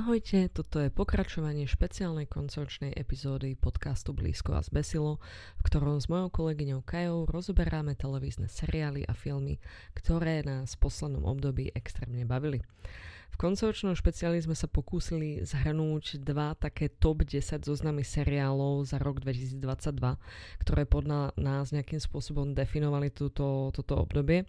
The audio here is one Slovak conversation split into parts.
Ahojte, toto je pokračovanie špeciálnej koncerčnej epizódy podcastu Blízko a zbesilo, v ktorom s mojou kolegyňou Kajou rozoberáme televízne seriály a filmy, ktoré nás v poslednom období extrémne bavili. V koncerčnom špeciáli sme sa pokúsili zhrnúť dva také top 10 zoznamy seriálov za rok 2022, ktoré podľa nás nejakým spôsobom definovali túto, toto obdobie.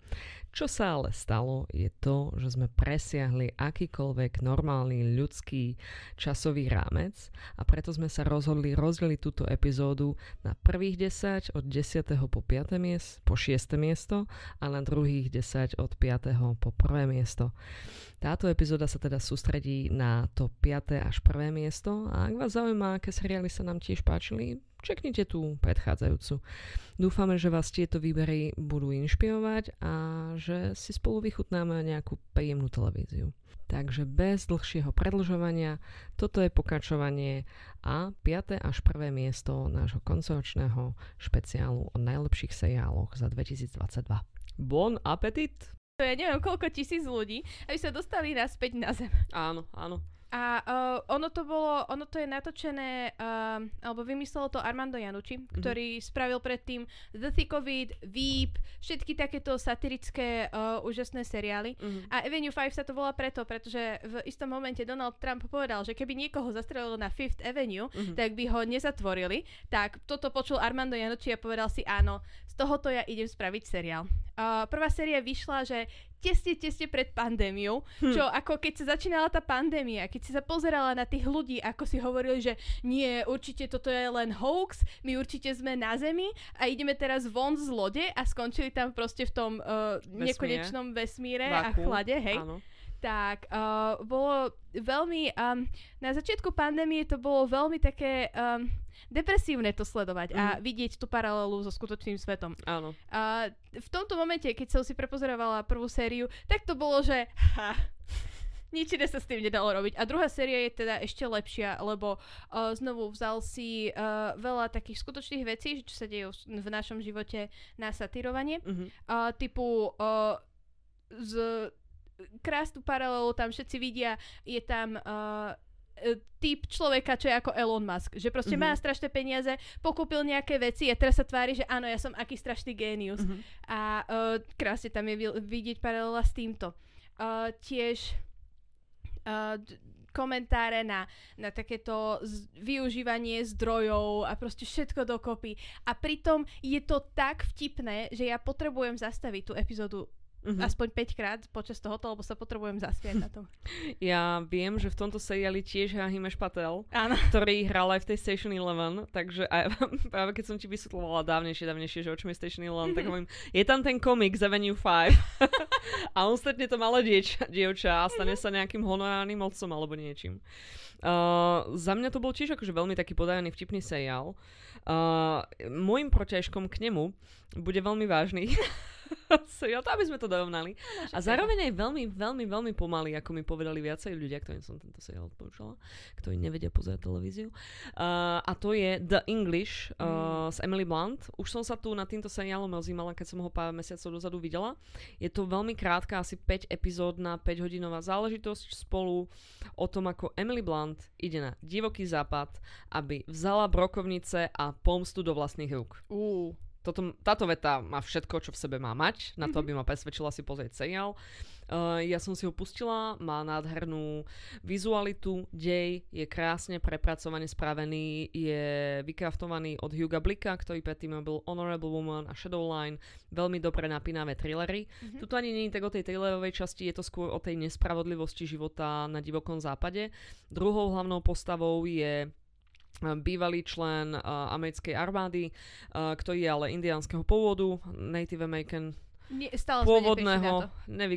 Čo sa ale stalo, je to, že sme presiahli akýkoľvek normálny ľudský časový rámec a preto sme sa rozhodli rozdeliť túto epizódu na prvých 10 od 10. po 5. miest, po 6. miesto a na druhých 10 od 5. po 1. miesto. Táto epizóda sa teda sústredí na to 5. až 1. miesto a ak vás zaujíma, aké seriály sa nám tiež páčili, čeknite tú predchádzajúcu. Dúfame, že vás tieto výbery budú inšpirovať a že si spolu vychutnáme nejakú príjemnú televíziu. Takže bez dlhšieho predlžovania, toto je pokračovanie a 5. až 1. miesto nášho koncoročného špeciálu o najlepších seriáloch za 2022. Bon appetit! ja neviem koľko tisíc ľudí, aby sa dostali naspäť na zem. Áno, áno. A uh, ono to bolo, ono to je natočené, uh, alebo vymyslelo to Armando Janucci, mm-hmm. ktorý spravil predtým The Thick of It, Veep, všetky takéto satirické uh, úžasné seriály. Mm-hmm. A Avenue 5 sa to volá preto, pretože v istom momente Donald Trump povedal, že keby niekoho zastrelilo na Fifth Avenue, mm-hmm. tak by ho nezatvorili. Tak toto počul Armando Janucci a povedal si áno, z tohoto ja idem spraviť seriál. Uh, prvá séria vyšla, že tesne, tesne pred pandémiou, hm. čo ako keď sa začínala tá pandémia, keď si sa pozerala na tých ľudí, ako si hovorili, že nie, určite toto je len hoax, my určite sme na Zemi a ideme teraz von z lode a skončili tam proste v tom uh, nekonečnom vesmíre Vaku. a chlade, hej. Áno tak uh, bolo veľmi, um, na začiatku pandémie to bolo veľmi také um, depresívne to sledovať mm. a mhm. vidieť tú paralelu so skutočným svetom. Áno. Uh, v tomto momente, keď som si prepozerovala prvú sériu, tak to bolo, že ha, nič iné sa s tým nedalo robiť. A druhá séria je teda ešte lepšia, lebo uh, znovu vzal si uh, veľa takých skutočných vecí, čo sa dejú v našom živote na satírovanie. Mm-hmm. Uh, typu uh, z krásnu paralelu tam všetci vidia, je tam uh, typ človeka, čo je ako Elon Musk. Že proste mm-hmm. má strašné peniaze, pokúpil nejaké veci a teraz sa tvári, že áno, ja som aký strašný génius. Mm-hmm. A uh, krásne tam je vidieť paralela s týmto. Uh, tiež uh, komentáre na, na takéto z, využívanie zdrojov a proste všetko dokopy. A pritom je to tak vtipné, že ja potrebujem zastaviť tú epizódu Uh-huh. Aspoň 5 krát počas tohoto, lebo sa potrebujem zaspiať na tom. Ja viem, že v tomto seriáli tiež hrá Himeš Patel, Áno. ktorý hral aj v tej Station Eleven, takže aj, práve keď som ti vysvetlovala dávnejšie, dávnejšie, že o čom je Station Eleven, tak hovorím, je tam ten komik z Avenue 5 a on stretne to malé dievča, dievča a stane sa nejakým honorárnym otcom alebo niečím. Uh, za mňa to bol tiež akože veľmi taký podajaný vtipný seriál. Uh, môjim protiažkom k nemu bude veľmi vážny. to, aby sme to dorovnali. A zároveň aj veľmi, veľmi, veľmi pomaly, ako mi povedali viacej ľudia, ktorým som tento seriál odporúčala, ktorí nevedia pozerať televíziu. Uh, a to je The English uh, mm. s Emily Blunt. Už som sa tu na týmto seriálom rozímala, keď som ho pár mesiacov dozadu videla. Je to veľmi krátka, asi 5 epizódna, 5 hodinová záležitosť spolu o tom, ako Emily Blunt ide na divoký západ, aby vzala brokovnice a pomstu do vlastných rúk. Uh toto, táto veta má všetko, čo v sebe má mať, na to, mhm. aby ma presvedčila si pozrieť seriál. Uh, ja som si ho pustila, má nádhernú vizualitu, dej je krásne prepracovaný, spravený, je vykraftovaný od Huga Blicka, ktorý predtým byl Honorable Woman a Shadowline, veľmi dobre napínavé thrillery. Mm-hmm. Tuto ani nie je tak o tej thrillerovej časti, je to skôr o tej nespravodlivosti života na divokom západe. Druhou hlavnou postavou je bývalý člen uh, americkej armády, uh, ktorý je ale indiánskeho pôvodu, Native American Nie, stále pôvodného,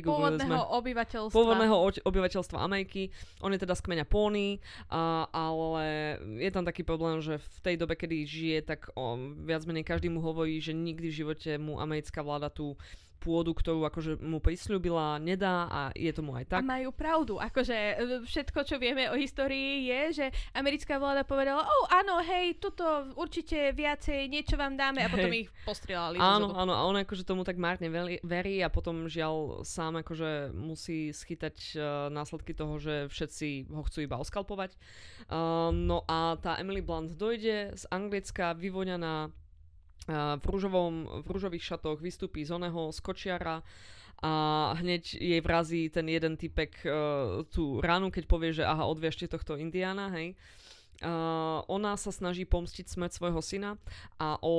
pôvodného sme, obyvateľstva. Pôvodného obyvateľstva Ameriky. On je teda z kmeňa Pony, uh, ale je tam taký problém, že v tej dobe, kedy žije, tak o, viac menej každý mu hovorí, že nikdy v živote mu americká vláda tú pôdu, ktorú akože mu prisľúbila, nedá a je tomu aj tak. A majú pravdu. Akože e, všetko, čo vieme o histórii je, že americká vláda povedala, oh áno, hej, tuto určite viacej niečo vám dáme a potom ich postrieľali. Áno, áno, a on akože tomu tak márne verí a potom žiaľ sám akože musí schytať uh, následky toho, že všetci ho chcú iba oskalpovať. Uh, no a tá Emily Blunt dojde z Anglicka vyvoňaná v, rúžovom, v rúžových šatoch vystúpi z oného skočiara a hneď jej vrazí ten jeden typek uh, tú ránu, keď povie, že aha, odviežte tohto Indiana, hej. Uh, ona sa snaží pomstiť smrť svojho syna a o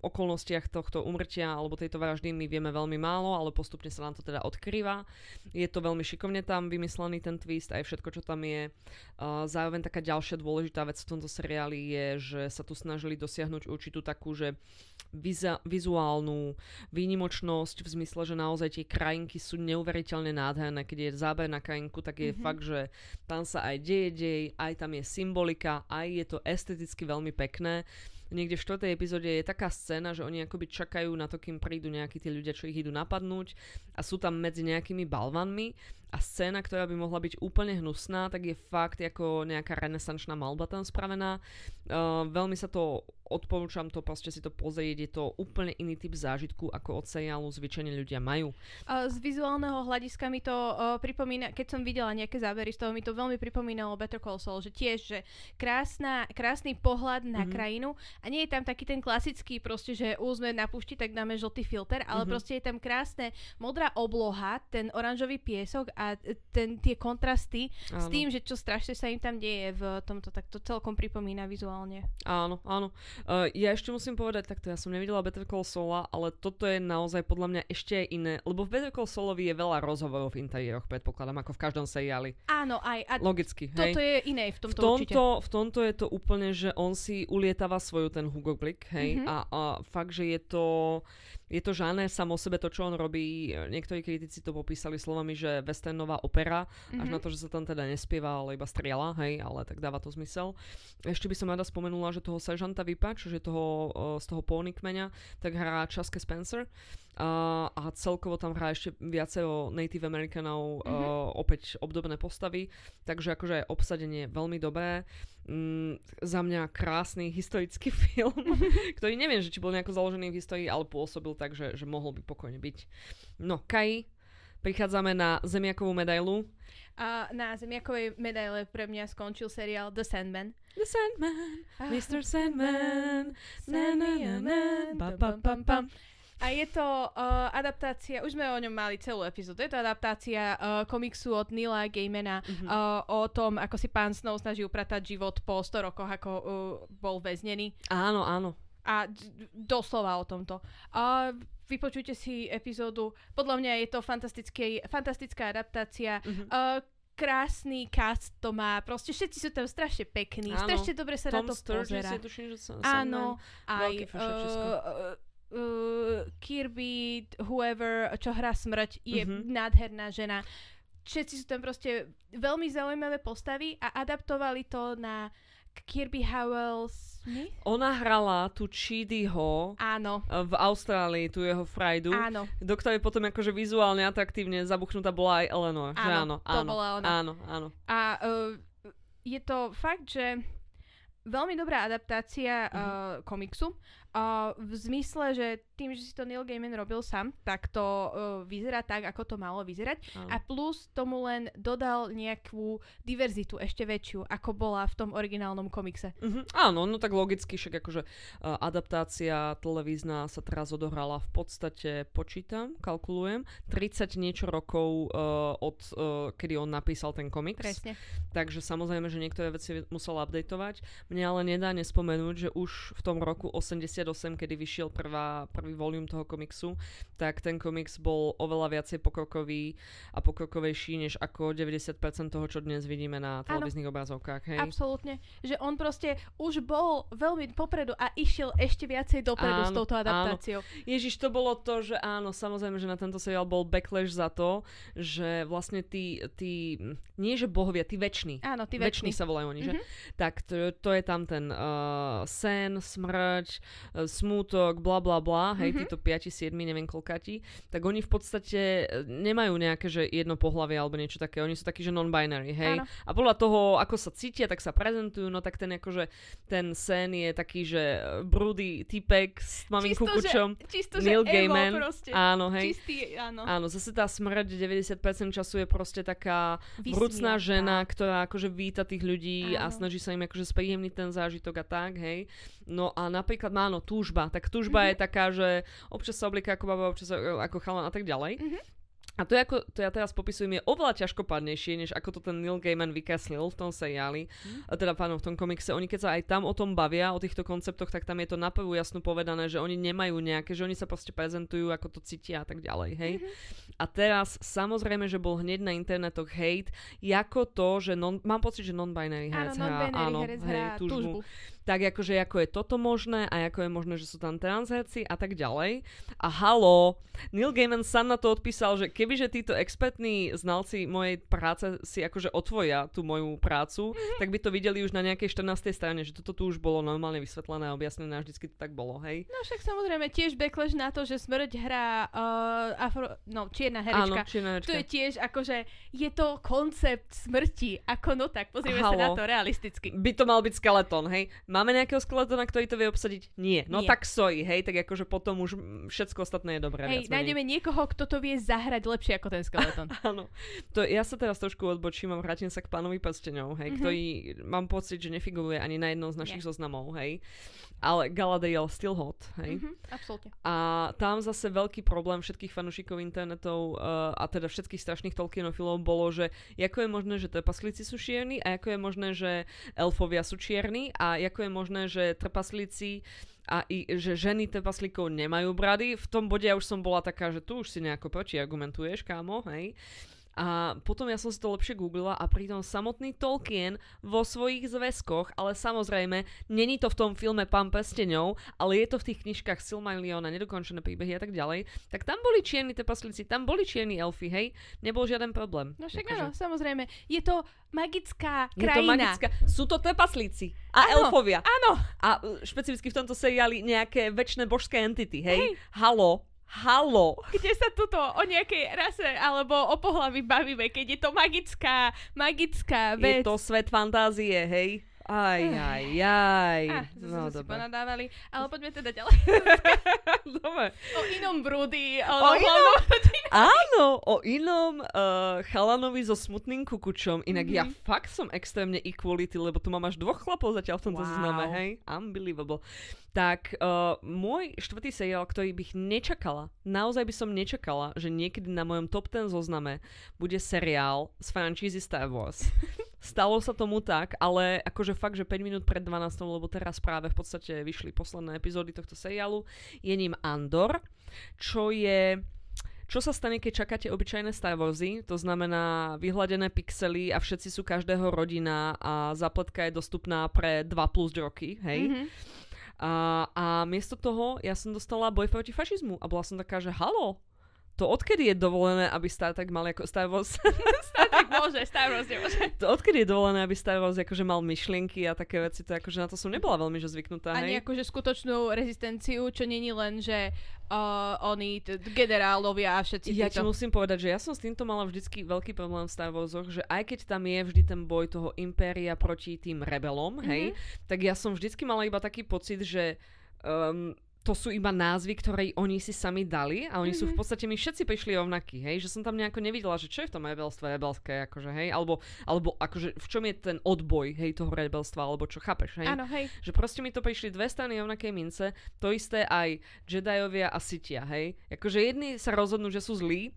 okolnostiach tohto umrtia alebo tejto vraždy my vieme veľmi málo, ale postupne sa nám to teda odkrýva. Je to veľmi šikovne tam vymyslený ten twist, aj všetko, čo tam je. Uh, zároveň taká ďalšia dôležitá vec v tomto seriáli je, že sa tu snažili dosiahnuť určitú takú, že viza- vizuálnu výnimočnosť v zmysle, že naozaj tie krajinky sú neuveriteľne nádherné. Keď je záber na krajinku, tak je mm-hmm. fakt, že tam sa aj deje dej, aj tam je symbolika muzika, aj je to esteticky veľmi pekné. Niekde v štvrtej epizóde je taká scéna, že oni akoby čakajú na to, kým prídu nejakí tí ľudia, čo ich idú napadnúť a sú tam medzi nejakými balvanmi a scéna, ktorá by mohla byť úplne hnusná, tak je fakt ako nejaká renesančná malba tam spravená. Uh, veľmi sa to odporúčam to proste si to pozrieť, je to úplne iný typ zážitku, ako od seriálu zvyčajne ľudia majú. Z vizuálneho hľadiska mi to uh, pripomína, keď som videla nejaké zábery z toho, mi to veľmi pripomínalo Better Call Saul, že tiež, že krásna, krásny pohľad na mm-hmm. krajinu a nie je tam taký ten klasický proste, že sme na púšti, tak dáme žltý filter, ale mm-hmm. proste je tam krásne modrá obloha, ten oranžový piesok a ten, tie kontrasty áno. s tým, že čo strašne sa im tam deje v tomto, tak to celkom pripomína vizuálne. Áno, áno. Uh, ja ešte musím povedať takto, ja som nevidela Better Call Saul, ale toto je naozaj podľa mňa ešte aj iné, lebo v Better Call Saulovi je veľa rozhovorov v interiéroch, predpokladám, ako v každom seriáli. Áno, aj. A Logicky, hej? Toto je iné v tomto, v tomto určite. V tomto je to úplne, že on si ulietava svoju ten Hugo Blick, hej, mm-hmm. a, a fakt, že je to je to žáner samo o sebe, to, čo on robí. Niektorí kritici to popísali slovami, že westernová opera, mm-hmm. až mhm. na to, že sa tam teda nespieva, ale iba strieľa, hej, ale tak dáva to zmysel. Ešte by som rada spomenula, že toho seržanta Vipa, čiže toho, z toho Pony kmeňa, tak hrá Chaske Spencer. Uh, a celkovo tam hrá ešte viacero Native Americanov, mm-hmm. uh, opäť obdobné postavy, takže akože obsadenie veľmi dobré. Mm, za mňa krásny historický film, ktorý neviem, že či bol nejako založený v histórii, ale pôsobil tak, že, že mohol by pokojne byť. No, Kai, prichádzame na Zemiakovú medailu. A na Zemiakovej medaile pre mňa skončil seriál The Sandman. The Sandman, Mr. Sandman, na na na na. A je to uh, adaptácia, už sme o ňom mali celú epizódu, je to adaptácia uh, komiksu od Nila Gaimana mm-hmm. uh, o tom, ako si pán Snow snaží upratať život po 100 rokoch, ako uh, bol väznený. Áno, áno. A d- doslova o tomto. Uh, vypočujte si epizódu. Podľa mňa je to fantastická adaptácia. Mm-hmm. Uh, krásny cast to má, proste všetci sú tam strašne pekní, Áno, strašne dobre sa Tom na to Sturges pozera. Je, tuším, že sa, Áno, aj uh, uh, Kirby, whoever, čo hrá smrť, je mm-hmm. nádherná žena. Všetci sú tam proste veľmi zaujímavé postavy a adaptovali to na Kirby Howell Smith? Ona hrala tu Chidiho Áno. v Austrálii, tu jeho frajdu. Áno. Do ktorej potom akože vizuálne atraktívne zabuchnutá bola aj Eleanor. Áno, že áno, to áno, bola ona. Áno, áno. A uh, je to fakt, že veľmi dobrá adaptácia uh, komiksu. Uh, v zmysle, že tým, že si to Neil Gaiman robil sám, tak to uh, vyzerá tak, ako to malo vyzerať. Uh. A plus tomu len dodal nejakú diverzitu ešte väčšiu, ako bola v tom originálnom komikse. Uh-huh. Áno, no tak logicky, však akože uh, adaptácia televízna sa teraz odohrala v podstate, počítam, kalkulujem, 30 niečo rokov uh, od uh, kedy on napísal ten komiks. Presne. Takže samozrejme, že niektoré veci musel updateovať. Mne ale nedá nespomenúť, že už v tom roku 80 98, kedy vyšiel prvá, prvý volium toho komiksu, tak ten komiks bol oveľa viacej pokrokový a pokrokovejší, než ako 90% toho, čo dnes vidíme na televíznych obrazovkách. Hej? Absolútne. Že on proste už bol veľmi popredu a išiel ešte viacej dopredu áno, s touto adaptáciou. Áno. Ježiš, to bolo to, že áno, samozrejme, že na tento seriál bol backlash za to, že vlastne tí, tí nie že bohovia, tí väčší. Áno, tí väčší. sa volajú oni, mm-hmm. že? Tak to, to je tam ten uh, sen, smrť, smútok, bla bla bla, hej, Mhm. títo 5, 7, neviem koľkati, tak oni v podstate e, nemajú nejaké, že jedno pohlavie alebo niečo také, oni sú takí, že non-binary, hej. Áno. A podľa toho, ako sa cítia, tak sa prezentujú, no tak ten akože, ten sen je taký, že e, brúdy typek s maminku Čisto, že- kučom. Čisto, Neil že Gaiman. proste. Áno, hej. Čistý, áno. Áno, zase tá smrť 90% času je proste taká vrúcná Vysmiatá. žena, ktorá akože víta tých ľudí a Áno. snaží sa im akože spríjemniť ten zážitok a tak, hej. No a napríklad má áno, túžba. Tak túžba Mhm. je taká, že občas sa oblieka ako baba, občas sa- ako chalan a tak ďalej. Mhm. A to, ako, to ja teraz popisujem, je oveľa ťažkopádnejšie, než ako to ten Neil Gaiman vykaslil v tom seriáli, a teda pánom v tom komikse. Oni keď sa aj tam o tom bavia, o týchto konceptoch, tak tam je to na prvú jasnú povedané, že oni nemajú nejaké, že oni sa proste prezentujú, ako to cítia a tak ďalej, hej. Mhm. A teraz samozrejme, že bol hneď na internetoch hate, ako to, že non, mám pocit, že non-binary Áno, herec hrá, non-binary áno, herec hej, túžbu. túžbu. Tak akože ako je toto možné a ako je možné, že sú tam transherci a tak ďalej. A halo, Neil Gaiman sám na to odpísal, že kebyže títo expertní znalci mojej práce si akože otvoja tú moju prácu, Mhm. tak by to videli už na nejakej 14. strane, že toto tu už bolo normálne vysvetlené a objasnené a vždycky to tak bolo, hej. No však samozrejme tiež backlash na to, že smrť hrá uh, afro, no, čierna herečka. Áno, čierna herečka. To je tiež akože, je to koncept smrti. Ako no tak, pozrieme sa na Halo. to realisticky. by to mal byť skeleton, hej. Máme nejakého skeletona, ktorý to vie obsadiť? Nie. No Nie. tak sorry, hej, tak akože potom už všetko ostatné je dobré. Hej, nájdeme niekoho, kto to vie zahrať lepšie ako ten skeleton. Áno. To, ja sa teraz trošku odbočím a vrátim sa k pánovi prsteňov, hej, Mhm. ktorý mám pocit, že nefiguruje ani na jednom z našich Nie. zoznamov, hej. Ale Galadriel still hot, hej. Mhm, absolútne. A tam zase veľký problém všetkých fanúšikov internetov uh, a teda všetkých strašných Tolkienofilov bolo, že ako je možné, že trpaslíci sú čierni a ako je možné, že elfovia sú čierni a ako je možné, že trpaslíci a i, že ženy trpaslíkov nemajú brady. V tom bode ja už som bola taká, že tu už si nejako proti argumentuješ, kámo, hej. A potom ja som si to lepšie googlila a pritom samotný Tolkien vo svojich zväzkoch, ale samozrejme, není to v tom filme Pán prsteňov, ale je to v tých knižkách Silmarillion a nedokončené príbehy a tak ďalej, tak tam boli čierni trpaslíci, tam boli čierni elfy, hej, nebol žiaden problém. No však Akože- áno, samozrejme. Je to magická Je to krajina. magická. Sú to trpaslíci a Áno, elfovia. Áno, A uh, špecificky v tomto seriáli nejaké väčšie božské entity, hej? Hej. Halo, halo. kde sa tuto o nejakej rase alebo o pohlaví bavíme, keď je to magická, magická Je vec. to svet fantázie, hej? Aj, aj, aj. Zase no, sme si dobre. ponadávali, ale poďme teda ďalej. dobre. o inom brúdy, o, inom? Áno, o inom uh, chalanovi so smutným kukučom. Inak ja Mhm. fakt som extrémne equality, lebo tu mám až dvoch chlapov zatiaľ v tomto Wow. zozname, hej? Unbelievable. Tak uh, môj štvrtý seriál, ktorý bych nečakala, naozaj by som nečakala, že niekedy na mojom top 10 zozname bude seriál z franchízy Star Wars. Stalo sa tomu tak, ale akože fakt, že 5 minút pred 12, lebo teraz práve v podstate vyšli posledné epizódy tohto seriálu, je ním Andor, čo je čo sa stane, keď čakáte obyčajné Star Warsy, to znamená vyhľadené pixely a všetci sú každého rodina a zapletka je dostupná pre 2 plus roky, hej? Mhm. A, a miesto toho ja som dostala boj proti fašizmu a bola som taká, že halo, to odkedy je dovolené, aby Star Trek mal ako Star Wars, Star Trek môže, Star Wars nemôže. to odkedy je dovolené, aby Star Wars akože mal myšlienky a také veci, to akože na to som nebola veľmi že zvyknutá, Ani hej? akože skutočnú rezistenciu, čo není len, že uh, oni, t- generálovia a všetci Ja ti musím povedať, že ja som s týmto mala vždycky veľký problém v Star Warsoch, že aj keď tam je vždy ten boj toho impéria proti tým rebelom, hej, tak ja som vždycky mala iba taký pocit, že um, to sú iba názvy, ktoré oni si sami dali a oni sú v podstate, my všetci prišli rovnakí, hej, že som tam nejako nevidela, že čo je v tom rebelstve rebelské, akože, hej, alebo, alebo akože v čom je ten odboj, hej, toho rebelstva, alebo čo chápeš, hej. Áno, hej. Že proste mi to prišli dve strany rovnakej mince, to isté aj Jediovia a Sitia, hej. Akože jedni sa rozhodnú, že sú zlí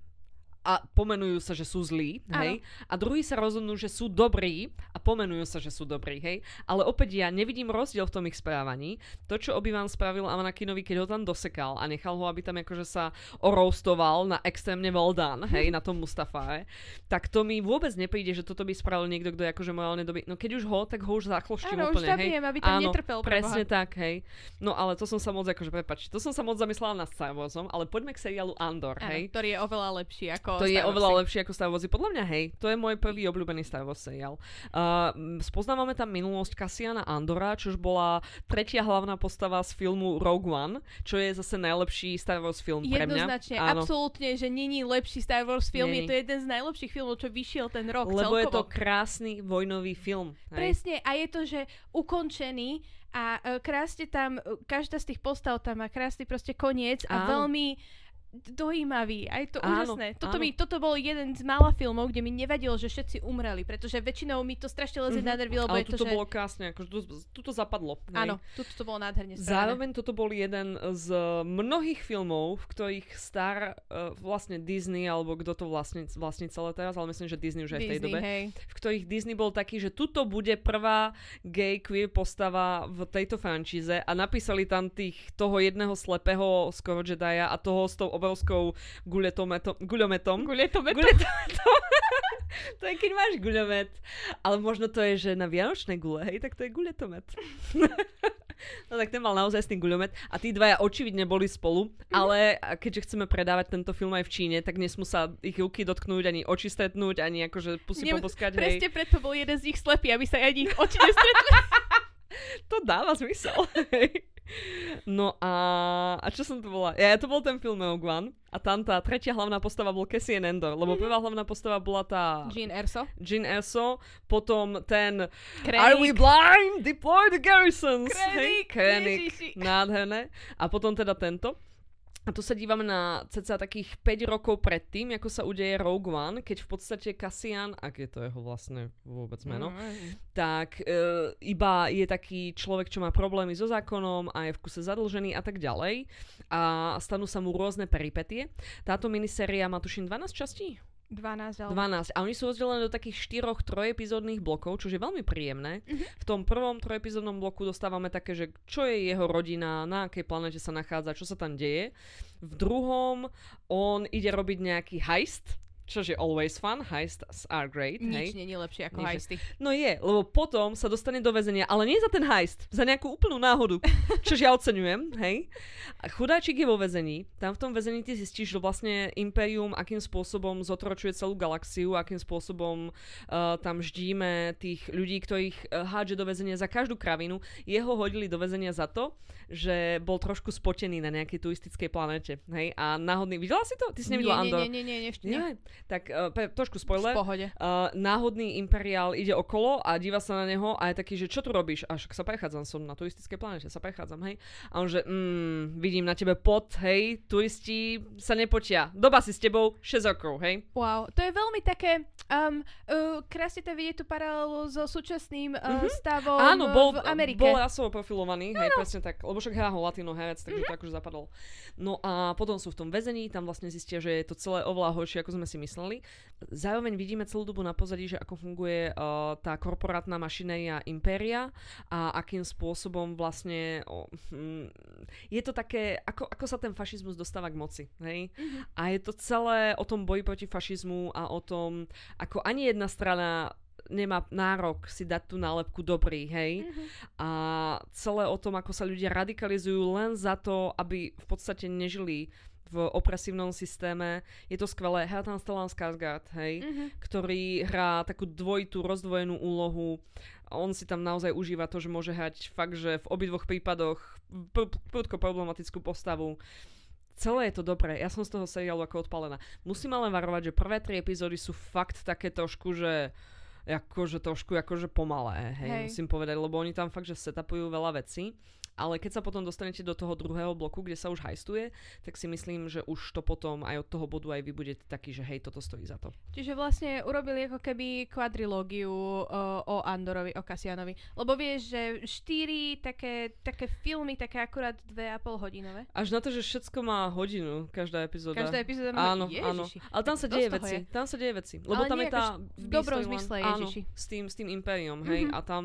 a pomenujú sa, že sú zlí, hej. A druhí sa rozhodnú, že sú dobrí a pomenujú sa, že sú dobrí, hej. Ale opäť ja nevidím rozdiel v tom ich správaní. To, čo Obi-Wan spravil Anakinovi, keď ho tam dosekal a nechal ho, aby tam akože sa oroastoval na extrémne well done, hej, na tom Mustafáre, tak to mi vôbec nepríde, že toto by spravil niekto, kto je akože morálne dobrý. No keď už ho, tak ho už zachloštím Áno, už úplne, hej. zabijem, aby tam Áno, netrpel. pre Presne Boha. tak, hej. No ale to som sa moc, akože prepač, to som sa moc zamyslela nad Star Warsom, ale poďme k seriálu Andor, Áno, hej. ktorý je oveľa lepší ako To je Warsy. oveľa lepšie ako Star Wars. Podľa mňa, hej, to je môj prvý obľúbený Star Wars seriál. Uh, spoznávame tam minulosť Cassiana Andora, čož bola tretia hlavná postava z filmu Rogue One, čo je zase najlepší Star Wars film pre mňa. Jednoznačne, Áno. absolútne, že není lepší Star Wars film, Není. je to jeden z najlepších filmov, čo vyšiel ten rok Lebo je to celkovo. krásny vojnový film. Hej. Presne, a je to, že ukončený a e, krásne tam, e, každá z tých postav tam má krásny proste koniec a Áno. veľmi dojímavý. A je to Áno, úžasné. Toto, áno. mi, toto bol jeden z mála filmov, kde mi nevadilo, že všetci umreli, pretože väčšinou mi to strašne lezie Mhm. na nervy, lebo Ale je to, že... bolo krásne, akože tu, tu to zapadlo. Áno, tuto to bolo nádherne spravené. Zároveň toto bol jeden z mnohých filmov, v ktorých star uh, vlastne Disney, alebo kto to vlastní, vlastní celé teraz, ale myslím, že Disney už aj v tej Disney, dobe, hej. v ktorých Disney bol taký, že tuto bude prvá gay queer postava v tejto franšíze a napísali tam tých, toho jedného slepého skoro Jedaya a toho s tou obrovskou guľetometom, guľometom. Guľetometom. Guľetometom. to je, keď máš guľomet. Ale možno to je, že na vianočné gule, hej, tak to je guľetomet. no tak ten mal naozaj s tým guľomet a tí dvaja očividne boli spolu, ale keďže chceme predávať tento film aj v Číne, tak nesmú sa ich ruky dotknúť, ani oči stretnúť, ani akože pusy Nem- poboskať, hej. Presne preto bol jeden z nich slepý, aby sa ani ich oči nestretli. To dáva zmysel. hej. No a, a čo som to bola? Ja, to bol ten film Rogue One a tam tá tretia hlavná postava bol Cassian Endor, lebo Mhm. prvá hlavná postava bola tá Jean Erso. Jin Erso, potom ten Krennic. Are we blind? Deploy the garrisons. Krennic, Krennic. Ježiši. Nádherné. A potom teda tento. A tu sa dívame na cca takých 5 rokov predtým, ako sa udeje Rogue One, keď v podstate Cassian, ak je to jeho vlastné vôbec meno, Mm. tak e, iba je taký človek, čo má problémy so zákonom a je v kuse zadlžený a tak ďalej. A stanú sa mu rôzne peripetie. Táto miniséria má tuším 12 častí? 12, ale... 12. A oni sú rozdelené do takých štyroch trojepizódnych blokov, čo je veľmi príjemné. Mhm. V tom prvom trojepizódnom bloku dostávame také, že čo je jeho rodina, na akej planete sa nachádza, čo sa tam deje. V druhom on ide robiť nejaký heist, čo je always fun, heists are great, Nič hej. nie je lepšie ako Nič. heisty. No je, lebo potom sa dostane do väzenia, ale nie za ten heist, za nejakú úplnú náhodu, čo ja oceňujem, hej. A chudáčik je vo väzení, tam v tom väzení ty zistíš, že vlastne Imperium akým spôsobom zotročuje celú galaxiu, akým spôsobom uh, tam ždíme tých ľudí, ktorých uh, hádže do väzenia za každú kravinu. Jeho hodili do väzenia za to, že bol trošku spotený na nejakej turistickej planete, hej. A náhodný, videla si to? Ty si nevidela nie, Andor? nie, nie, nie, nie, nie, Nie? Tak uh, pe- trošku v spoiler. pohode. Uh, náhodný imperiál ide okolo a díva sa na neho a je taký, že čo tu robíš? A však sa prechádzam, som na turistickej planete, sa prechádzam, hej. A on že, mm, vidím na tebe pot, hej, turisti sa nepočia. Doba si s tebou 6 rokov, hej. Wow, to je veľmi také, um, uh, krásne to vidieť tú paralelu so súčasným uh, Mhm. stavom Áno, bol, v Amerike. bol rasovo profilovaný, hej, presne tak, lebo však hrá ho latino herec, takže Mhm. to akože zapadol. No a potom sú v tom väzení, tam vlastne zistia, že je to celé oveľa horšie, ako sme si mysleli. Zároveň vidíme celú dobu na pozadí, že ako funguje uh, tá korporátna mašinéria impéria a akým spôsobom vlastne oh, hm, je to také, ako, ako sa ten fašizmus dostáva k moci, hej. Mhm. A je to celé o tom boji proti fašizmu a o tom, ako ani jedna strana nemá nárok si dať tú nálepku dobrý, hej. Mhm. A celé o tom, ako sa ľudia radikalizujú len za to, aby v podstate nežili v opresívnom systéme. Je to skvelé. Hrá tam Stellan Skarsgård, hej, Mhm. ktorý hrá takú dvojitú, rozdvojenú úlohu. On si tam naozaj užíva to, že môže hrať fakt, že v obidvoch prípadoch pr- prudko problematickú postavu. Celé je to dobré. Ja som z toho seriálu ako odpalená. Musím ale varovať, že prvé tri epizódy sú fakt také trošku, že akože trošku akože pomalé, hej, Hej. musím povedať, lebo oni tam fakt, že setupujú veľa vecí, ale keď sa potom dostanete do toho druhého bloku, kde sa už hajstuje, tak si myslím, že už to potom aj od toho bodu aj vy budete taký, že hej, toto stojí za to. Čiže vlastne urobili ako keby kvadrilógiu o, o Andorovi, o Kasianovi. Lebo vieš, že štyri také, také filmy, také akurát dve a pol hodinové. Až na to, že všetko má hodinu, každá epizóda. Každá epizóda má Áno, áno. Ježiši. Ale tam sa deje veci. je. Tam sa deje veci. Lebo Ale tam je tá... v dobrom zmysle, Áno, Ježiši. s tým, s tým impériom, hej. Mhm. A tam,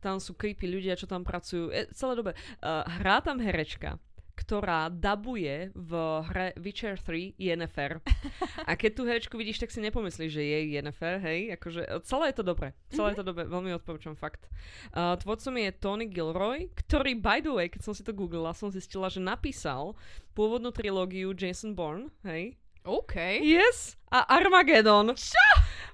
tam sú creepy ľudia, čo tam pracujú. E, celé dobe. Uh, hrá tam herečka, ktorá dabuje v hre Witcher 3 Yennefer. A keď tú herečku vidíš, tak si nepomyslíš, že je Yennefer, hej? Akože, e, celé je to dobre. Celé je to dobre, veľmi odporúčam, fakt. Uh, tvorcom je Tony Gilroy, ktorý, by the way, keď som si to googlila, som zistila, že napísal pôvodnú trilógiu Jason Bourne, hej? OK. Yes. A Armageddon. Čo?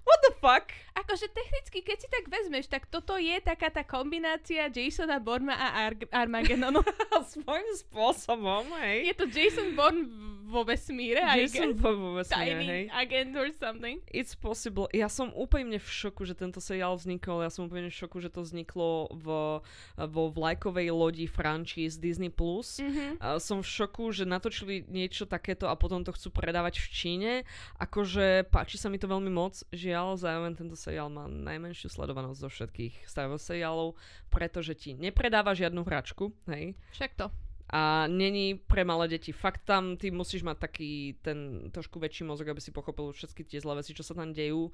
What the fuck? Akože technicky, keď si tak vezmeš, tak toto je taká tá kombinácia Jasona Borma a Ar- Armageddonu. Svojím spôsobom, hej. je to Jason Bourne vo vesmíre, I Jason guess. Bourne vo vesmíre, Tiny hej. agent or something. It's possible. Ja som úplne v šoku, že tento seriál vznikol. Ja som úplne v šoku, že to vzniklo v, vo vlajkovej lodi franchise Disney+. Plus. Mhm. A som v šoku, že natočili niečo takéto a potom to chcú predávať v Číne. Akože páči sa mi to veľmi moc. Žiaľ, zároveň tento seriál má najmenšiu sledovanosť zo všetkých Star Wars seriálov, pretože ti nepredáva žiadnu hračku, hej. Však to. A není pre malé deti. Fakt tam ty musíš mať taký ten trošku väčší mozog, aby si pochopil všetky tie zlé veci, čo sa tam dejú.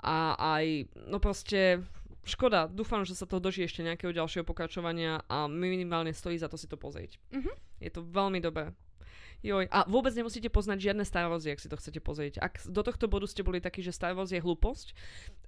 A aj, no proste, škoda. Dúfam, že sa to dožije ešte nejakého ďalšieho pokračovania a minimálne stojí za to si to pozrieť. Mhm. Je to veľmi dobré. Joj, a vôbec nemusíte poznať žiadne Star Wars, ak si to chcete pozrieť. Ak do tohto bodu ste boli takí, že Star Wars je hlúposť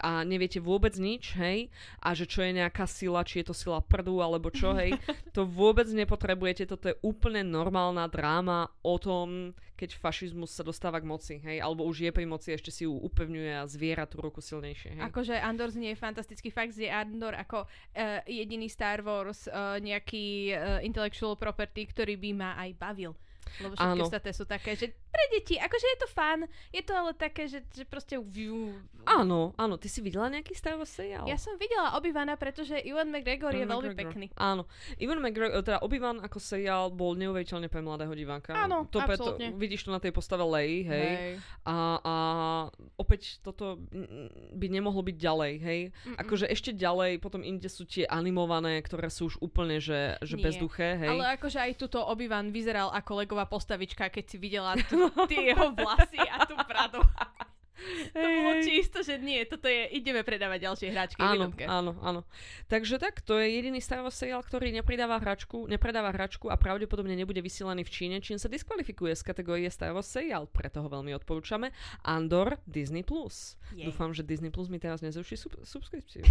a neviete vôbec nič, hej, a že čo je nejaká sila, či je to sila prdu alebo čo, hej, to vôbec nepotrebujete, toto je úplne normálna dráma o tom, keď fašizmus sa dostáva k moci, hej, alebo už je pri moci, ešte si ju upevňuje a zviera tú ruku silnejšie, hej. Akože Andor znie fantastický fakt, je Andor ako uh, jediný Star Wars uh, nejaký uh, intellectual property, ktorý by ma aj bavil. Lebo všetky Áno. ostatné sú také, že pre deti, akože je to fun, je to ale také, že, že proste... Áno, áno, ty si videla nejaký Star Wars seriál? Ja som videla Obi-Wana, pretože Ewan McGregor je Ewan veľmi McGregor. pekný. Áno. Ivan McGregor, teda Obi-Wan ako seriál bol neuveriteľne pre mladého diváka. Áno, to preto, vidíš to na tej postave Lei, hej. Hej. A, a opäť toto by nemohlo byť ďalej, hej. Mm-mm. Akože ešte ďalej, potom inde sú tie animované, ktoré sú už úplne, že, že Nie. bezduché, hej. Ale akože aj túto Obi-Wan vyzeral ako legová postavička, keď si videla t- tie jeho vlasy a tú bradu. To bolo čisto, že nie, toto je, ideme predávať ďalšie hračky. Áno, minútke. áno, áno. Takže tak, to je jediný Star Wars seriál, ktorý nepridáva hračku, nepredáva hračku a pravdepodobne nebude vysielaný v Číne, čím sa diskvalifikuje z kategórie Star Wars seriál. Preto ho veľmi odporúčame. Andor Disney+. Plus. Dúfam, že Disney Plus mi teraz nezruší sub- subskripciu.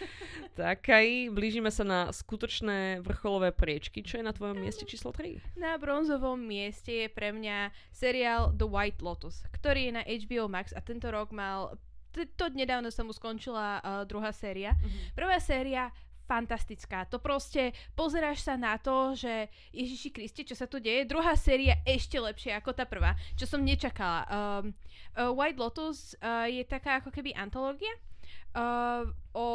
tak aj blížime sa na skutočné vrcholové priečky, čo je na tvojom mieste číslo 3. Na bronzovom mieste je pre mňa seriál The White Lotus, ktorý je na HBO Max a tento rok mal... t- To nedávno sa mu skončila uh, druhá séria. Prvá séria fantastická. To proste pozeráš sa na to, že Ježiši Kriste, čo sa tu deje. Druhá séria ešte lepšia ako tá prvá, čo som nečakala. Um, uh, White Lotus uh, je taká ako keby antológia uh, o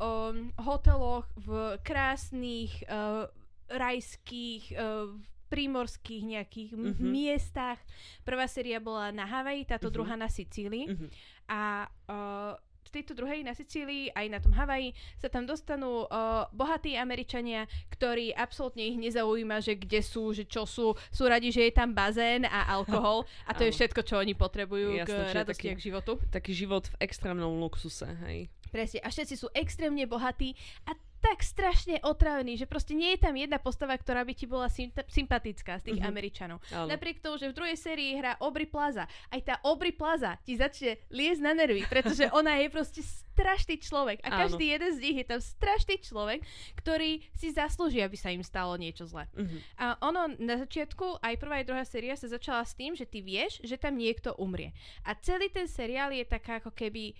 um, hoteloch v krásnych uh, rajských uh, prímorských nejakých m- Mhm. miestach. Prvá séria bola na Havaji, táto Mhm. druhá na Sicílii. Mhm. A uh, v tejto druhej na Sicílii, aj na tom Havaji, sa tam dostanú uh, bohatí Američania, ktorí absolútne ich nezaujíma, že kde sú, že čo sú. Sú radi, že je tam bazén a alkohol a to je všetko, čo oni potrebujú Jasné, k radosti taký- k životu. Taký život v extrémnom luxuse, hej. Presne. A všetci sú extrémne bohatí a tak strašne otravení, že proste nie je tam jedna postava, ktorá by ti bola sympa- sympatická z tých Mhm. Američanov. Áno. Napriek tomu, že v druhej sérii hrá Aubrey Plaza. Aj tá Aubrey Plaza ti začne liesť na nervy, pretože ona je proste strašný človek. A Áno. každý jeden z nich je tam strašný človek, ktorý si zaslúži, aby sa im stalo niečo zlé. Mhm. A ono na začiatku, aj prvá aj druhá séria sa začala s tým, že ty vieš, že tam niekto umrie. A celý ten seriál je taká ako keby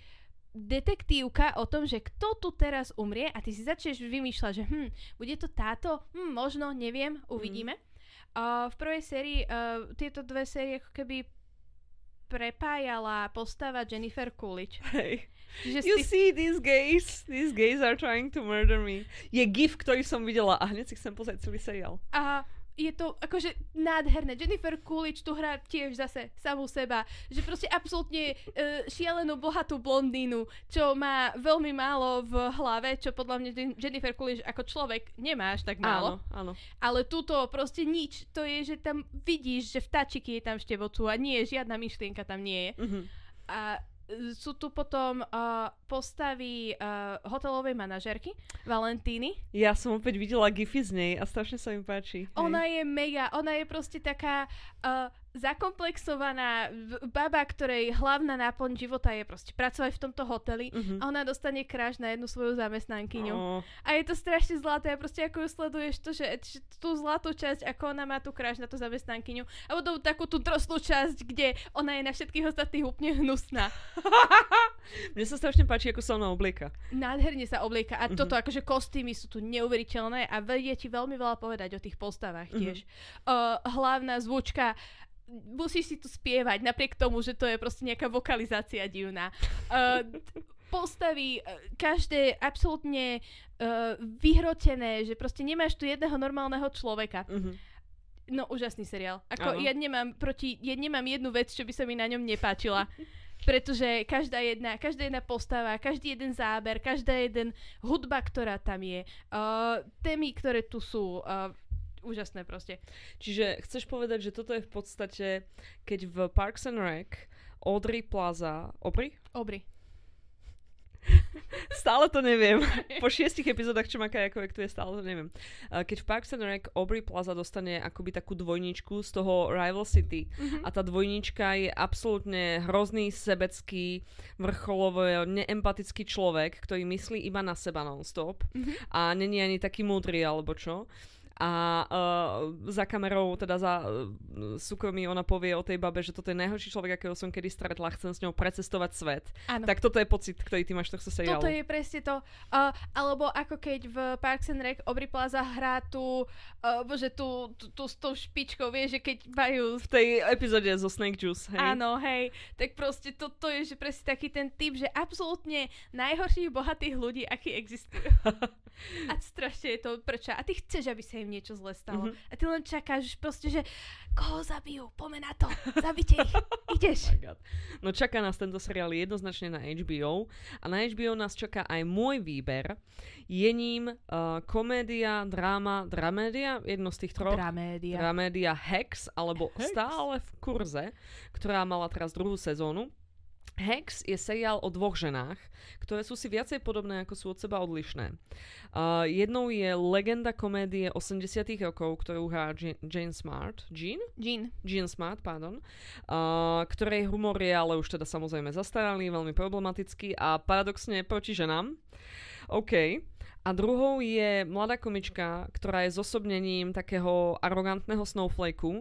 detektívka o tom, že kto tu teraz umrie a ty si začneš vymýšľať, že hm, bude to táto? Hm, možno, neviem, uvidíme. Uh, v prvej sérii uh, tieto dve série ako keby prepájala postava Jennifer Coolidge. Hej. Čiže You si- see these gays? These gays are trying to murder me. Je gif, ktorý som videla a hneď si chcem pozrieť celý seriál. A je to akože nádherné. Jennifer Coolidge tu hrá tiež zase samú seba. Že proste absolútne uh, šialenú, bohatú blondínu, čo má veľmi málo v hlave, čo podľa mňa Jen- Jennifer Coolidge ako človek nemá až tak málo. Áno, áno. Ale túto proste nič. To je, že tam vidíš, že vtáčiky je tam števocú a nie, žiadna myšlienka tam nie je. Mhm. A e, sú tu potom uh, postavy uh, hotelovej manažerky, Valentíny. Ja som opäť videla gify z nej a strašne sa mi páči. Hej. Ona je mega, ona je proste taká uh, zakomplexovaná baba, ktorej hlavná náplň života je proste pracovať v tomto hoteli Mhm. a ona dostane kráž na jednu svoju zamestnankyňu. Oh, A je to strašne zlaté a proste ako ju sleduješ to, že, tú zlatú časť, ako ona má tu kráž na tú zamestnankyňu a potom takú tú trosnú časť, kde ona je na všetkých ostatných úplne hnusná. Mne sa strašne páči, ako sa ona oblieka. Nádherne sa oblieka a Mhm. toto akože kostýmy sú tu neuveriteľné a vedie ti veľmi veľa povedať o tých postavách Mhm. tiež. Uh, hlavná zvučka musíš si tu spievať, napriek tomu, že to je proste nejaká vokalizácia divná. Uh, postavy, uh, každé absolútne uh, vyhrotené, že proste nemáš tu jedného normálneho človeka. Mhm. No, úžasný seriál. Ako ja nemám proti, ja nemám jednu vec, čo by sa mi na ňom nepáčila. Pretože každá jedna, každá jedna postava, každý jeden záber, každá jeden hudba, ktorá tam je, uh, témy, ktoré tu sú, uh, úžasné proste. Čiže chceš povedať, že toto je v podstate, keď v Parks and Rec Audrey Plaza... Aubrey? Obry. Stále to neviem. Po šiestich epizódach, čo má Kajakovek, tu je stále to neviem. Keď v Parks and Rec Aubrey Plaza dostane akoby takú dvojničku z toho Rival City Mhm. a tá dvojnička je absolútne hrozný, sebecký, vrcholovo neempatický človek, ktorý myslí iba na seba non-stop Mhm. a není ani taký múdry alebo čo. A uh, za kamerou, teda za uh, súkromí ona povie o tej babe, že toto je najhorší človek, akého som kedy stretla, chcem s ňou precestovať svet. Áno. Tak toto je pocit, ktorý ty máš tohto seriálu. Toto je presne to. Uh, alebo ako keď v Parks and Rec Aubrey Plaza hrá tú, uh, bože, tú, tú, tú s tou špičkou, vieš, že keď majú v tej epizóde zo Snake Juice, hej? Áno, hej. Tak proste toto je že presne taký ten typ, že absolútne najhorších bohatých ľudí, akí existujú. A strašne je to prečo. A ty chceš, aby sa im niečo zle stalo. Mhm. A ty len čakáš proste, že koho zabijú, poďme na to, zabite ich, ideš. God. No čaká nás tento seriál jednoznačne na HBO a na HBO nás čaká aj môj výber. Je ním uh, komédia, dráma, dramédia, jedno z tých troch. Dramédia. Dramédia Hex, alebo Hex. Stále v kurze, ktorá mala teraz druhú sezónu. Hex je seriál o dvoch ženách, ktoré sú si viacej podobné, ako sú od seba odlišné. Uh, jednou je legenda komédie 80 rokov, ktorú hrá Je- Jane Smart. Jean? Jean. Jean Smart, pardon, uh, ktorej humor je ale už teda samozrejme zastaralý, veľmi problematický a paradoxne proti ženám. OK. A druhou je mladá komička, ktorá je zosobnením takého arogantného snowflakeu,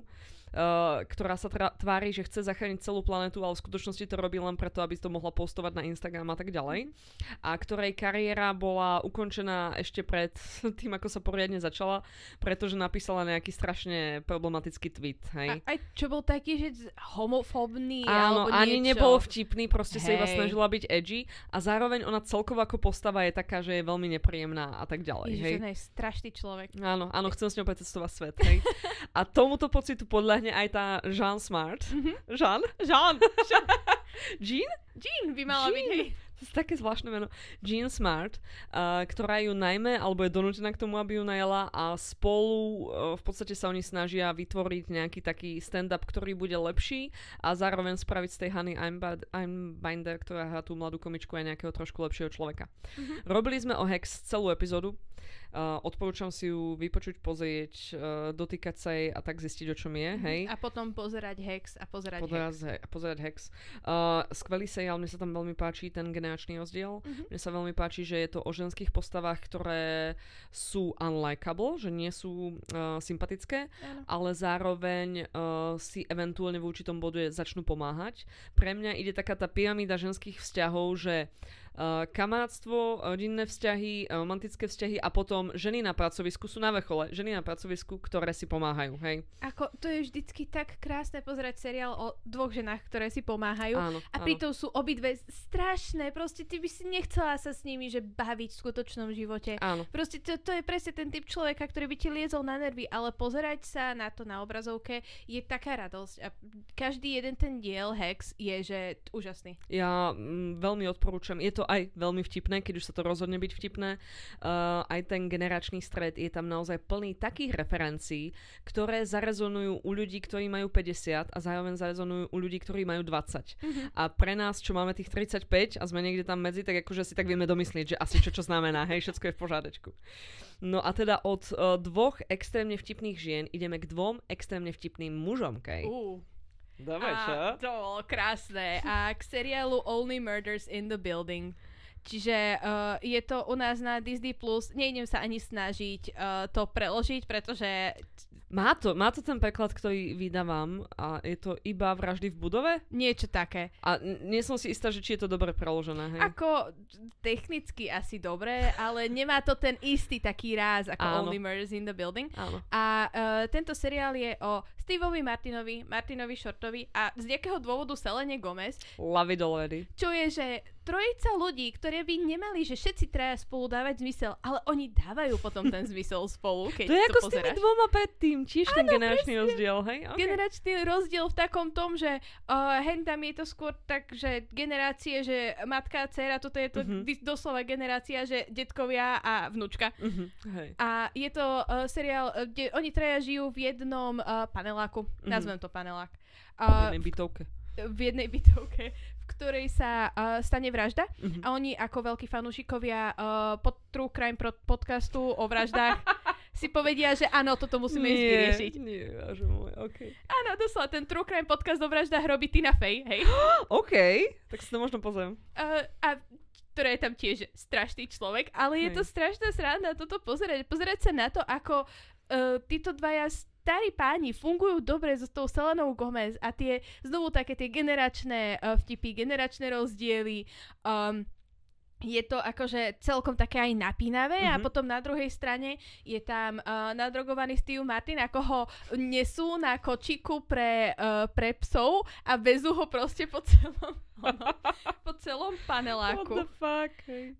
ktorá sa tra- tvári, že chce zachrániť celú planetu, ale v skutočnosti to robí len preto, aby to mohla postovať na Instagram a tak ďalej. A ktorej kariéra bola ukončená ešte pred tým, ako sa poriadne začala, pretože napísala nejaký strašne problematický tweet. Hej? A, aj čo bol taký, že homofóbny Áno, alebo ani niečo. nebol vtipný, proste sa iba Hej. snažila byť edgy a zároveň ona celkovo ako postava je taká, že je veľmi nepríjemná a tak ďalej. Ježiš, hej? strašný človek. Áno, áno, chcem s ňou pretestovať svet, hej. A tomuto pocitu podľahne aj tá Jean Smart. Mhm. Jean? Jean. Jean? Jean by mala Jean. byť, hej. To je také zvláštne meno. Jean Smart, uh, ktorá ju najmä, alebo je donútená k tomu, aby ju najela a spolu uh, v podstate sa oni snažia vytvoriť nejaký taký stand-up, ktorý bude lepší a zároveň spraviť z tej Hany Einbinder, ktorá hrá tú mladú komičku aj nejakého trošku lepšieho človeka. Mhm. Robili sme o Hex celú epizódu. Uh, odporúčam si ju vypočuť, pozrieť, uh, dotýkať sa jej a tak zistiť, o čom je, hej. A potom pozerať Hex a pozerať Hex. Pozerať, he, pozerať Hex. Uh, skvelý seriál, mne sa tam veľmi páči ten generačný rozdiel. Mhm. Mne sa veľmi páči, že je to o ženských postavách, ktoré sú unlikable, že nie sú uh, sympatické, Áno. ale zároveň uh, si eventuálne v určitom bode začnú pomáhať. Pre mňa ide taká tá pyramída ženských vzťahov, že uh, kamarátstvo, rodinné vzťahy, uh, romantické vzťahy a potom ženy na pracovisku sú na vrchole. Ženy na pracovisku, ktoré si pomáhajú, hej. Ako, to je vždycky tak krásne pozerať seriál o dvoch ženách, ktoré si pomáhajú. Áno, A áno. pritom sú obidve strašné, proste ty by si nechcela sa s nimi, že baviť v skutočnom živote. Áno. Proste to, to je presne ten typ človeka, ktorý by ti liezol na nervy, ale pozerať sa na to na obrazovke je taká radosť. A každý jeden ten diel Hex je, že úžasný. Ja mm, veľmi odporúčam, je to aj veľmi vtipné, keď už sa to rozhodne byť vtipné. Uh, aj ten generačný stred je tam naozaj plný takých referencií, ktoré zarezonujú u ľudí, ktorí majú 50 a zároveň zarezonujú u ľudí, ktorí majú 20. Mhm. A pre nás, čo máme tých 35 a sme niekde tam medzi, tak akože si tak vieme domyslieť, že asi čo čo znamená, hej, všetko je v pořádečku. No a teda od uh, dvoch extrémne vtipných žien ideme k dvom extrémne vtipným mužom, Kej. Uh. Dávaj, čo? A to bolo krásne. A k seriálu Only Murders in the Building. Čiže uh, je to u nás na Disney+, Plus. nejdem sa ani snažiť uh, to preložiť, pretože Má to, má to ten preklad, ktorý vydávam a je to iba vraždy v budove? niečo také. A nie som si istá, že či je to dobre preložené, hej? Ako technicky asi dobre, ale nemá to ten istý taký ráz ako Áno. Only Murders in the Building. Áno. A uh, tento seriál je o Steveovi Martinovi, Martinovi Shortovi a z nejakého dôvodu Selene Gomez, Love it already. čo je, že trojica ľudí, ktoré by nemali, že všetci traja spolu dávať zmysel, ale oni dávajú potom ten zmysel spolu, keď To je ako s tými pozeráš. dvoma predtým, tiež ten generačný presne. rozdiel, hej? Okay. Generačný rozdiel v takom tom, že uh, hen tam je to skôr tak, že generácie, že matka a dcera, toto je to mm-hmm. doslova generácia, že detkovia a vnúčka. Mhm, hej. A je to uh, seriál, uh, kde oni traja žijú v jednom uh, paneláku, mm-hmm. nazvem to panelák. V Uh, jednej bytovke. v jednej bytovke, v ktorej sa uh, stane vražda Mhm. a oni ako veľkí fanúšikovia uh, pod True Crime podcastu o vraždách si povedia, že áno, toto musíme ísť vyriešiť. Nie, aže môj, OK. Áno, doslova, ten True Crime podcast o vraždách robí Tina Fey, hej. OK, tak si to možno pozriem. Uh, a ktorá je tam tiež strašný človek, ale je Hej. to strašná sranda toto pozerať. Pozerať sa na to, ako uh, títo dvaja starí páni fungujú dobre so tou Selenou Gomez a tie, znovu také tie generačné uh, vtipy, generačné rozdiely. Um, je to akože celkom také aj napínavé a Mhm. potom na druhej strane je tam uh, nadrogovaný Steve Martin, ako ho nesú na kočiku pre, uh, pre psov a vezú ho proste po celom, po celom What paneláku. the fuck.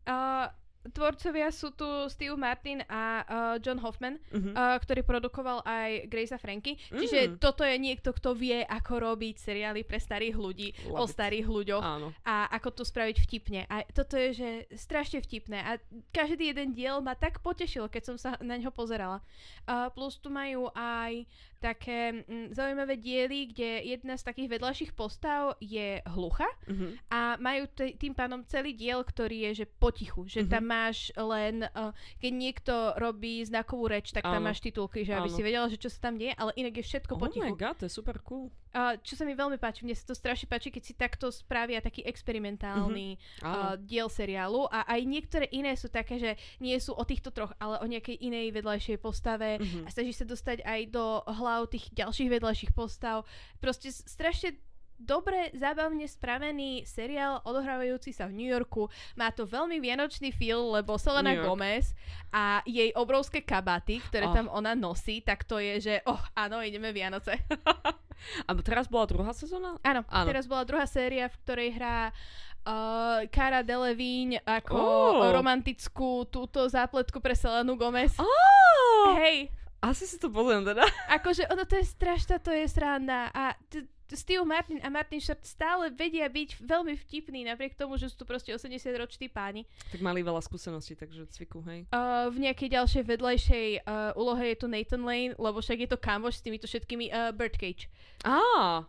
Uh, tvorcovia sú tu Steve Martin a uh, John Hoffman, Mhm. uh, ktorý produkoval aj Grace a Frankie. Čiže Mm. toto je niekto, kto vie, ako robiť seriály pre starých ľudí, o Love it. starých ľuďoch Áno. a ako to spraviť vtipne. A toto je, že strašne vtipné. A každý jeden diel ma tak potešil, keď som sa na ňo pozerala. Uh, plus tu majú aj také mm, zaujímavé diely, kde jedna z takých vedľajších postav je hlucha Mhm. a majú t- tým pádom celý diel, ktorý je že potichu, že Mhm. tam máš len, uh, keď niekto robí znakovú reč, tak tam Áno. máš titulky, že aby Áno. si vedela, že čo sa tam deje, ale inak je všetko Oh potichu. my god, to je super cool. Uh, čo sa mi veľmi páči, mne sa to strašne páči, keď si takto spravia taký experimentálny uh, Áno. diel seriálu a aj niektoré iné sú také, že nie sú o týchto troch, ale o nejakej inej vedľajšej postave Mhm. a snaží sa dostať aj do hlav tých ďalších vedľajších postav. Proste strašne dobre, zábavne spravený seriál odohrávajúci sa v New Yorku. Má to veľmi vianočný feel, lebo Selena. Gomez a jej obrovské kabaty, ktoré Oh. tam ona nosí, tak to je, že oh, áno, ideme Vianoce. A teraz bola druhá sezóna? Áno, Áno. teraz bola druhá séria, v ktorej hrá uh, Cara Delevingne ako Oh. romantickú túto zápletku pre Selenu Gomez. Oh! Hej, Asi si to pozriem teda. akože ono to je strašná, to je sranda a t- Steve Martin a Martin Short stále vedia byť veľmi vtipní, napriek tomu, že sú to proste 80-roční páni. Tak mali veľa skúseností, takže cviku, hej. Uh, v nejakej ďalšej vedlejšej uh, úlohe je tu Nathan Lane, lebo však je to kamoš s týmito všetkými uh, Birdcage. Á,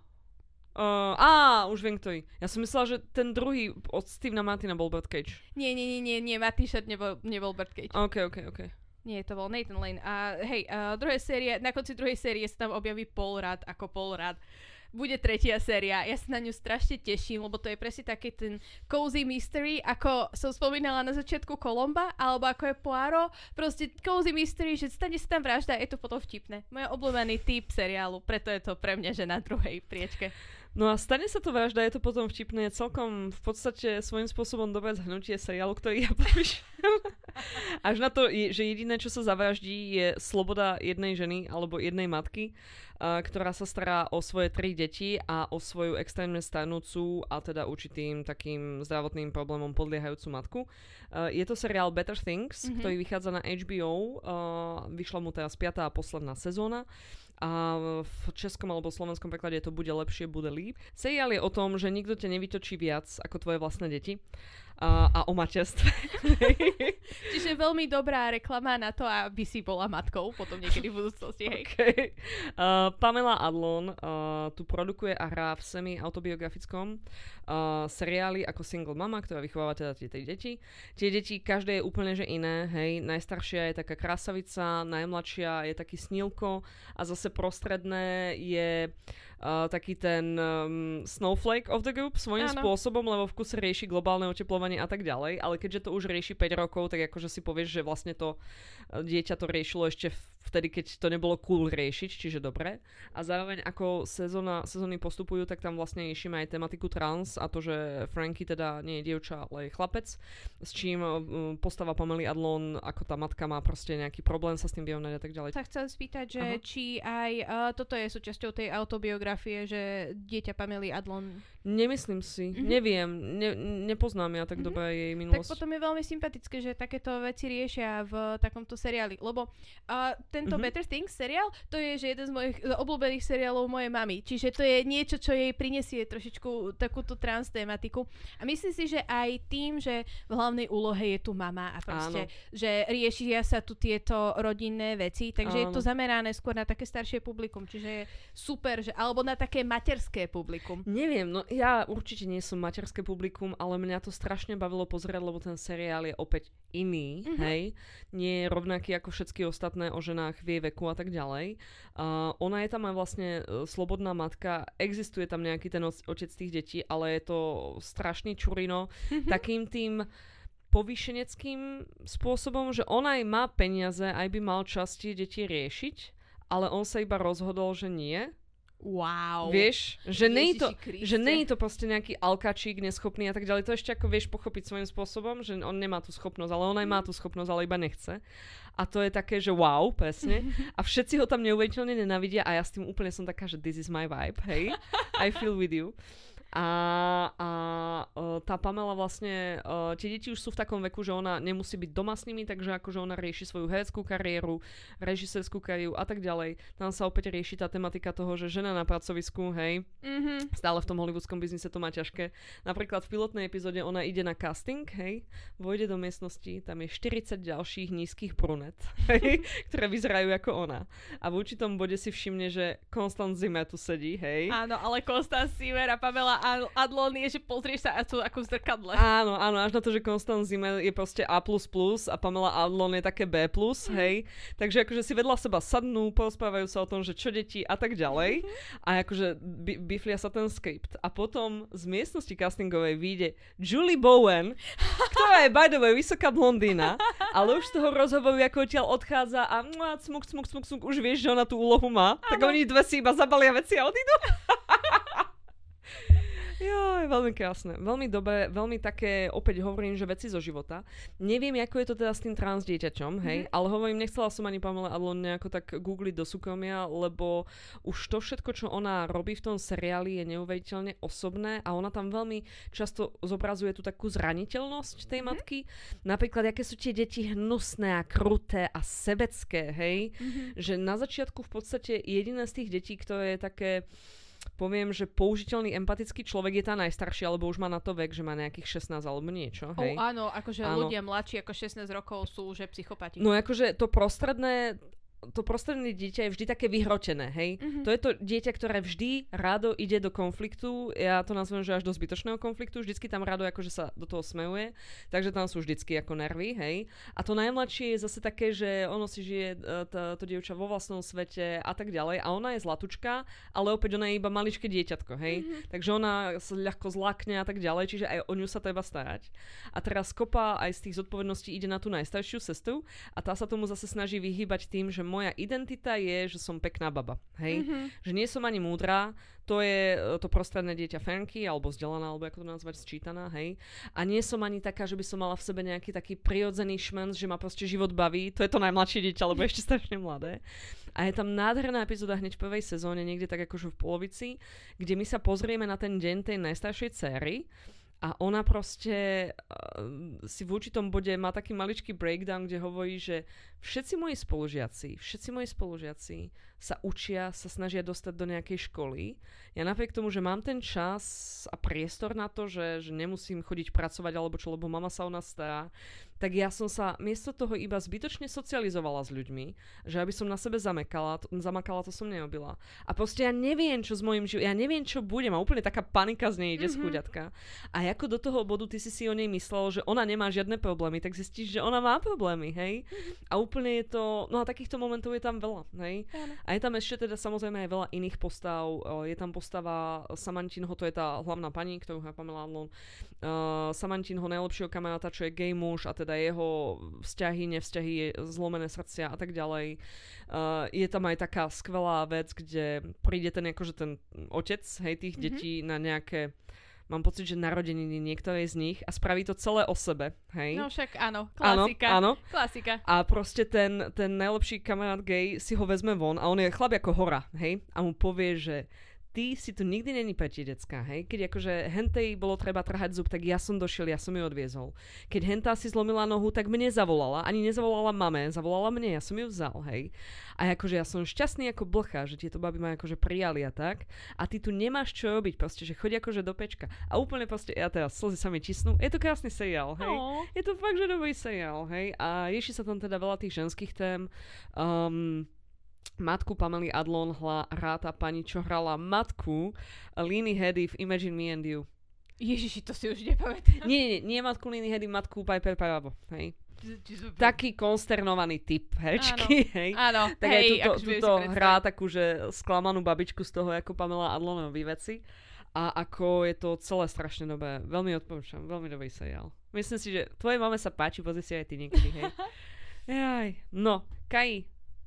Uh, á, už viem, kto je. Ja som myslela, že ten druhý od Stevena Martina bol Birdcage. Nie, nie, nie, nie, nie, Martin Short nebol, nebol Birdcage. OK, OK, OK. Nie, to bol Nathan Lane. A hej, uh, druhé série, na konci druhej série sa tam objaví Paul Rudd ako Paul Rudd. Bude tretia séria. Ja sa na ňu strašne teším, lebo to je presne taký ten cozy mystery, ako som spomínala na začiatku Kolomba, alebo ako je Poirot. Proste cozy mystery, že stane sa tam vražda, je to potom vtipné. Moja obľúbený typ seriálu, preto je to pre mňa, že na druhej priečke. No a stane sa to vražda, je to potom vtipné, celkom v podstate svojím spôsobom dobré zhrnutie seriálu, ktorý ja popíšem. Až na to, že jediné, čo sa zavraždí, je sloboda jednej ženy alebo jednej matky, ktorá sa stará o svoje tri deti a o svoju extrémne starnúcu a teda určitým takým zdravotným problémom podliehajúcu matku. Je to seriál Better Things, Mhm. ktorý vychádza na HBO. Vyšla mu teraz piatá a posledná sezóna a v českom alebo slovenskom preklade to bude lepšie, bude líp. Seriál je o tom, že nikto ťa nevytočí viac ako tvoje vlastné deti a, a o materstve. Čiže veľmi dobrá reklama na to, aby si bola matkou potom niekedy v budúcnosti, hej. okay. uh, Pamela Adlon uh, tu produkuje a hrá v semi-autobiografickom uh, seriáli ako single mama, ktorá vychováva teda tie tri deti. Tie deti, každé je úplne že iné, hej. Najstaršia je taká krasavica, najmladšia je taký snílko a zase prostredné je uh, taký ten um, snowflake of the group svojím Áno. spôsobom, lebo v kuse rieši globálne oteplovanie a tak ďalej, ale keďže to už rieši 5 rokov, tak akože si povieš, že vlastne to uh, dieťa to riešilo ešte vtedy, keď to nebolo cool riešiť, čiže dobre. A zároveň ako sezóna, sezóny postupujú, tak tam vlastne riešime aj tematiku trans a to, že Frankie teda nie je dievča, ale je chlapec, s čím uh, postava Pamely Adlon, ako tá matka má proste nejaký problém sa s tým vyrovnať a tak ďalej. Sa chcem spýtať, že Aha. či aj uh, toto je súčasťou tej autobiografie, že dieťa Pamely Adlon. Nemyslím si, Mhm. neviem, ne, nepoznám ja tak Mhm. dobre jej Tak minulosť. potom je veľmi sympatické, že takéto veci riešia v takomto seriáli. Lebo uh, tento Mhm. Better Things seriál, to je že jeden z mojich e, obľúbených seriálov mojej mamy. Čiže to je niečo, čo jej prinesie trošičku takúto trans tematiku. A myslím si, že aj tým, že v hlavnej úlohe je tu mama a proste, že riešia sa tu tieto rodinné veci, takže je to Áno. zamerané skôr na také staršie publikum. Čiže je super, že, alebo na také materské publikum. Neviem, no ja určite nie som materské publikum, ale mňa to strašne bavilo pozerať, lebo ten seriál je opäť iný, Mhm. hej. Nie je rovnaký ako všetky ostatné o ženách v jej veku a tak ďalej. Uh, ona je tam aj vlastne uh, slobodná matka, existuje tam nejaký ten otec tých detí, ale je to strašný čurino, takým tým povýšeneckým spôsobom, že on aj má peniaze, aj by mal časti deti riešiť, ale on sa iba rozhodol, že nie. Wow. Vieš, že nie je to, že nie je to proste nejaký alkačík neschopný a tak ďalej. To ešte ako vieš pochopiť svojím spôsobom, že on nemá tú schopnosť, ale on aj má tú schopnosť, ale iba nechce. A to je také, že wow, presne. A všetci ho tam neuveriteľne nenavidia a ja s tým úplne som taká, že this is my vibe, hej. I feel with you. A, a uh, tá Pamela vlastne, uh, tie deti už sú v takom veku, že ona nemusí byť doma s nimi, takže akože ona rieši svoju hereckú kariéru, režisérskú kariéru a tak ďalej. Tam sa opäť rieši tá tematika toho, že žena na pracovisku, hej, Mhm. stále v tom hollywoodskom biznise to má ťažké. Napríklad v pilotnej epizóde ona ide na casting, hej, vojde do miestnosti, tam je 40 ďalších nízkych brunet, hej, ktoré vyzerajú ako ona. A v určitom bode si všimne, že Constant Zime tu sedí, hej. Áno, ale Konstanz Simer a Pamela Adlon je, že pozrieš sa a sú ako v zrkadle. Áno, áno, až na to, že Constant Zime je proste A++ a Pamela Adlon je také B+, hej. Takže akože si vedľa seba sadnú, porozprávajú sa o tom, že čo deti a tak ďalej. A akože bi- biflia sa ten skript. A potom z miestnosti castingovej vyjde Julie Bowen, ktorá je by the way vysoká blondína, ale už z toho rozhovoru, ako odtiaľ odchádza a mua, cmuk, cmuk, cmuk, cmuk, už vieš, že ona tú úlohu má. Tak oni dve si iba zabalia veci a odídu. Jo, je veľmi krásne. Veľmi dobré, veľmi také, opäť hovorím, že veci zo života. Neviem, ako je to teda s tým trans dieťaťom, hej, Mhm. ale hovorím, nechcela som ani Pamela Adlon nejako tak googliť do súkromia, lebo už to všetko, čo ona robí v tom seriáli je neuveriteľne osobné a ona tam veľmi často zobrazuje tú takú zraniteľnosť tej Mhm. matky. Napríklad, aké sú tie deti hnusné a kruté a sebecké, hej, Mhm. že na začiatku v podstate jediné z tých detí, ktoré je také poviem, že použiteľný empatický človek je tá najstaršia, alebo už má na to vek, že má nejakých 16 alebo niečo, hej. Oh, áno, akože Áno. ľudia mladší ako 16 rokov sú že psychopati. No akože to prostredné to prostredné dieťa je vždy také vyhrotené, hej. Mhm. To je to dieťa, ktoré vždy rádo ide do konfliktu, ja to nazvem, že až do zbytočného konfliktu, vždycky tam rádo akože sa do toho smejuje, takže tam sú vždycky ako nervy, hej. A to najmladšie je zase také, že ono si žije e, to, to dievča vo vlastnom svete a tak ďalej a ona je zlatučka, ale opäť ona je iba maličké dieťatko, hej. Mhm. Takže ona sa ľahko zlakne a tak ďalej, čiže aj o ňu sa treba starať. A teraz kopa aj z tých zodpovedností ide na tú najstaršiu sestru a tá sa tomu zase snaží vyhýbať tým, že moja identita je, že som pekná baba. Hej? Mhm. Že nie som ani múdra, to je e, to prostredné dieťa Franky, alebo vzdelaná, alebo ako to nazvať, sčítaná, hej. A nie som ani taká, že by som mala v sebe nejaký taký prirodzený šmenc, že ma proste život baví. To je to najmladšie dieťa, lebo ešte strašne mladé. A je tam nádherná epizóda hneď v prvej sezóne, niekde tak akože v polovici, kde my sa pozrieme na ten deň tej najstaršej céry a ona proste uh, si v určitom bode má taký maličký breakdown, kde hovorí, že všetci moji spolužiaci, všetci moji spolužiaci sa učia, sa snažia dostať do nejakej školy. Ja napriek tomu, že mám ten čas a priestor na to, že, že nemusím chodiť pracovať alebo čo, lebo mama sa o nás stará, tak ja som sa miesto toho iba zbytočne socializovala s ľuďmi, že aby som na sebe zamekala, to, zamakala, to som neobila. A proste ja neviem, čo s mojim životom, ja neviem, čo budem a úplne taká panika z nej ide Mhm. mm-hmm. skúďatka. A ako do toho bodu ty si si o nej myslel, že ona nemá žiadne problémy, tak zistíš, že ona má problémy, hej? A úplne je to, no a takýchto momentov je tam veľa, hej? A je tam ešte teda samozrejme aj veľa iných postav. Uh, je tam postava Samantinho, to je tá hlavná pani, ktorú hrá Pamela Adlon. Uh, Samantinho najlepšieho kamaráta, čo je gay muž a teda jeho vzťahy, nevzťahy, zlomené srdcia a tak ďalej. Uh, je tam aj taká skvelá vec, kde príde ten akože ten otec, hej, tých mm-hmm. detí na nejaké mám pocit, že narodeniny niektorej z nich a spraví to celé o sebe, hej? No však áno, klasika. Áno, áno. Klasika. A proste ten, ten najlepší kamarát gay si ho vezme von a on je chlap ako hora, hej? A mu povie, že ty si tu nikdy není pre tie decka, hej? Keď akože hentej bolo treba trhať zub, tak ja som došiel, ja som ju odviezol. Keď hentá si zlomila nohu, tak mne zavolala, ani nezavolala mame, zavolala mne, ja som ju vzal, hej? A akože ja som šťastný ako blcha, že tieto baby ma akože prijali a tak. A ty tu nemáš čo robiť, proste, že chodia akože do pečka. A úplne proste, ja teraz slzy sa mi tisnú. Je to krásny seriál, hej? Oh. Je to fakt, že dobrý seriál, hej? A rieši sa tam teda veľa tých ženských tém. Um, matku Pamely Adlon hla, hrá tá pani, čo hrala matku Lini Hedy v Imagine Me and You. Ježiši, to si už nepamätám. Nie, nie, nie, matku Lini Hedy, matku Piper Parabo, hej. Taký konsternovaný typ herečky, Áno. hej. Áno, Tak hej, aj tuto, tuto hrá takú, že sklamanú babičku z toho, ako Pamela Adlonový veci. A ako je to celé strašne dobré. Veľmi odporúčam, veľmi dobrý seriál. Myslím si, že tvojej mame sa páči, pozri si aj ty niekedy, hej. Jaj. No, Kai,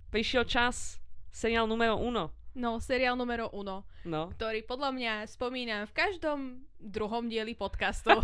prišiel čas, seriál numero uno. No, seriál numero uno, No. ktorý podľa mňa spomínam v každom druhom dieli podcastu.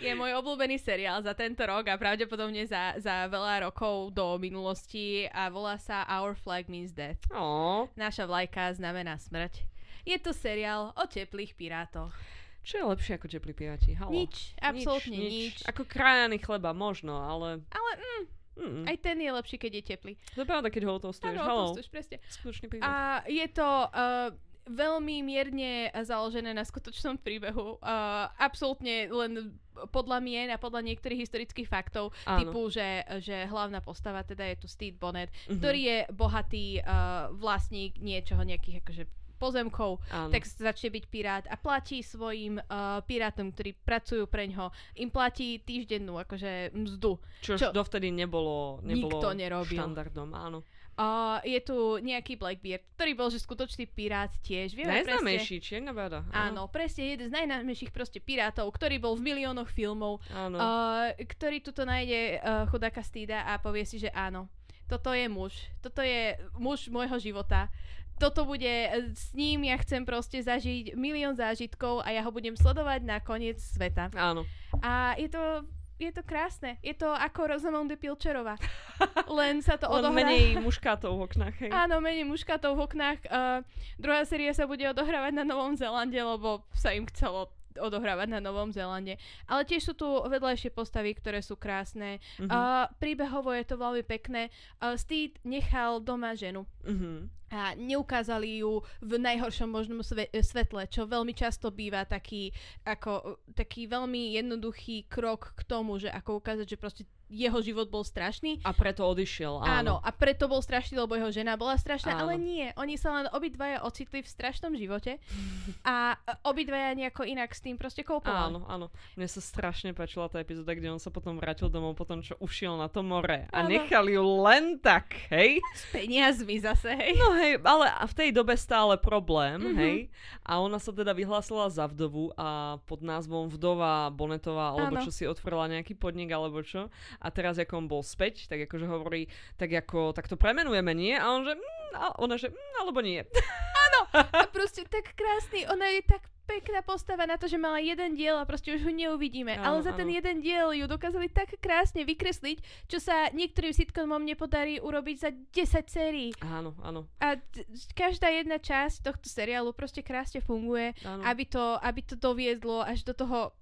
Je môj obľúbený seriál za tento rok a pravdepodobne za, za veľa rokov do minulosti a volá sa Our Flag Means Death. Ó, Naša vlajka znamená smrť. Je to seriál o teplých pirátoch. čo je lepšie ako teplí piráti? Halo. Nič, absolútne nič. Ako krajaný chleba možno, ale... Ale mm, Mm, aj ten je lepší, keď je teplý. to je pravda, keď ho otostuješ. Áno, to presne. Skutočný príbeh. A je to uh, veľmi mierne založené na skutočnom príbehu. Uh, absolútne len podľa mien a podľa niektorých historických faktov, Áno. typu, že, že hlavná postava teda je tu Steve Bonnet, Mhm. ktorý je bohatý uh, vlastník niečoho, nejakých akože pozemkov, Áno. tak začne byť pirát a platí svojim uh, pirátom, ktorí pracujú pre ňo, im platí týždennú akože mzdu. Čo, čo- dovtedy nebolo, nebolo Nikto nerobil. štandardom, áno. Uh, je tu nejaký Blackbeard, ktorý bol že skutočný pirát tiež. Vieme presne, Najznámejší, Čierna báda. Áno, presne jeden z najnámejších proste pirátov, ktorý bol v miliónoch filmov, Áno. uh, ktorý tuto nájde uh, chudáka Stida a povie si, že áno, toto je muž, toto je muž môjho života. Toto bude, eh, s ním ja chcem proste zažiť milión zážitkov a ja ho budem sledovať na koniec sveta. Áno. A je to, je to krásne. Je to ako Rosamunde Pilčerová. Len sa to Len odohrá... menej muškátov v oknách, hej. Áno, menej muškátov v oknách. Uh, druhá séria sa bude odohrávať na Novom Zélande, lebo sa im chcelo odohrávať na Novom Zélande. Ale tiež sú tu vedľajšie postavy, ktoré sú krásne. Mhm. Uh, príbehovo je to veľmi pekné. Uh, Steve nechal doma ženu Mhm. a neukázali ju v najhoršom možnom sve- svetle, čo veľmi často býva taký, ako, taký veľmi jednoduchý krok k tomu, že ako ukázať, že proste jeho život bol strašný A preto odišiel, Áno, áno. a preto bol strašný, lebo jeho žena bola strašná, Áno. ale nie. Oni sa len obidvaja ocitli v strašnom živote a obidvaja nejako inak s tým proste koupovali. Áno, áno. Mne sa strašne páčila tá epizóda, kde on sa potom vrátil domov potom, čo ušiel na to more. A Áno. nechal ju len tak, hej? S peniazmi zase, hej. No hej, ale a v tej dobe stále problém, Mhm. hej? A ona sa teda vyhlásila za vdovu a pod názvom Vdova Bonetová, alebo Áno. čo si otvorila nejaký podnik, alebo čo. A teraz, ako on bol späť, tak akože hovorí, tak ako, tak to premenujeme, nie? A on že, mm, a ona že, mm, alebo nie. A proste tak krásny, ona je tak pekná postava na to, že mala jeden diel a proste už ho neuvidíme. Áno, Ale za ten áno. jeden diel ju dokázali tak krásne vykresliť, čo sa niektorým sitcomom nepodarí urobiť za 10 sérií. Áno, áno. A t- každá jedna časť tohto seriálu proste krásne funguje. áno. aby to, aby to doviedlo až do toho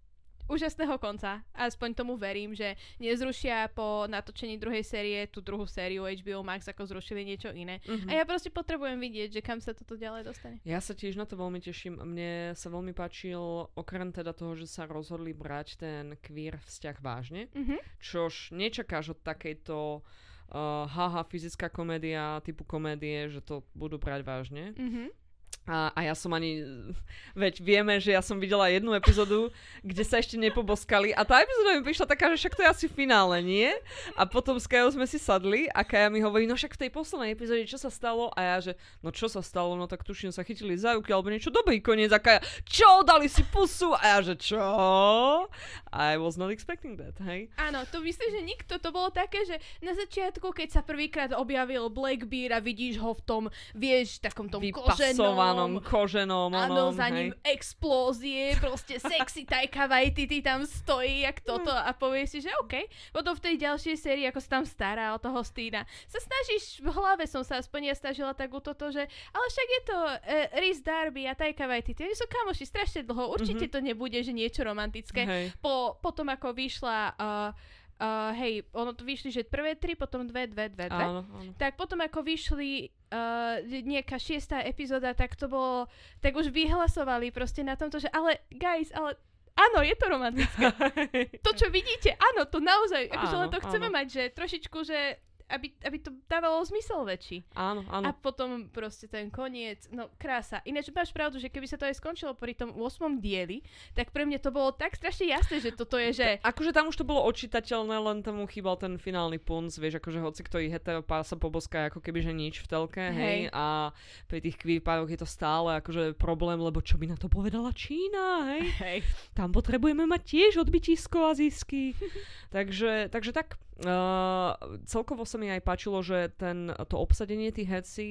úžasného konca. Aspoň tomu verím, že nezrušia po natočení druhej série tú druhú sériu HBO Max, ako zrušili niečo iné. Mhm. A ja proste potrebujem vidieť, že kam sa toto ďalej dostane. Ja sa tiež na to veľmi teším. Mne sa veľmi páčil, okrem teda toho, že sa rozhodli brať ten queer vzťah vážne, Mhm. čož nečakáš od takejto uh, haha fyzická komédia typu komédie, že to budú brať vážne. Mhm. A, a ja som ani, veď vieme, že ja som videla jednu epizódu, kde sa ešte nepoboskali a tá epizóda mi prišla taká, že však to je asi finále, nie? A potom s Kajou sme si sadli a Kaja mi hovorí, no však v tej poslednej epizóde čo sa stalo? A ja, že no čo sa stalo? No tak tuším sa chytili za ruky alebo niečo dobrý koniec a Kaja, čo? Dali si pusu? A ja, že čo? I was not expecting that, hej? Áno, to myslím, že nikto. To bolo také, že na začiatku, keď sa prvýkrát objavil Blackbeard a vidíš ho v tom, vieš, takom tom koženom onom koženom, Áno, za ním hej. explózie, proste sexy Taika Waititi tam stojí, jak toto a povie si, že OK. Potom v tej ďalšej sérii, ako sa tam stará o toho Stína, sa snažíš, v hlave som sa aspoň ja snažila tak u toto, že ale však je to uh, Rhys Darby a Taika Waititi, oni sú kamoši strašne dlho, určite mm-hmm. to nebude, že niečo romantické. Hej. Po, potom ako vyšla uh, Uh, hej, ono to vyšli, že prvé tri, potom dve, dve, dve, dve. Áno, áno. Tak potom ako vyšli uh, nejaká šiestá epizóda, tak to bolo, tak už vyhlasovali proste na tomto, že ale guys, ale áno, je to romantické. to, čo vidíte, áno, to naozaj, akože len to chceme áno. mať, že trošičku, že aby, aby to dávalo zmysel väčší. Áno, áno. A potom proste ten koniec, no krása. Ináč máš pravdu, že keby sa to aj skončilo pri tom 8. dieli, tak pre mňa to bolo tak strašne jasné, že toto je, že... Akože tam už to bolo očitateľné, len tomu chýbal ten finálny punc, vieš, akože hoci kto ich heteropár sa poboská ako keby, že nič v telke, hej, hej a pri tých kvípároch je to stále akože problém, lebo čo by na to povedala Čína, hej? hej. Tam potrebujeme mať tiež odbytisko a zisky. takže, takže tak, Uh, celkovo sa mi aj páčilo, že ten, to obsadenie tých heci,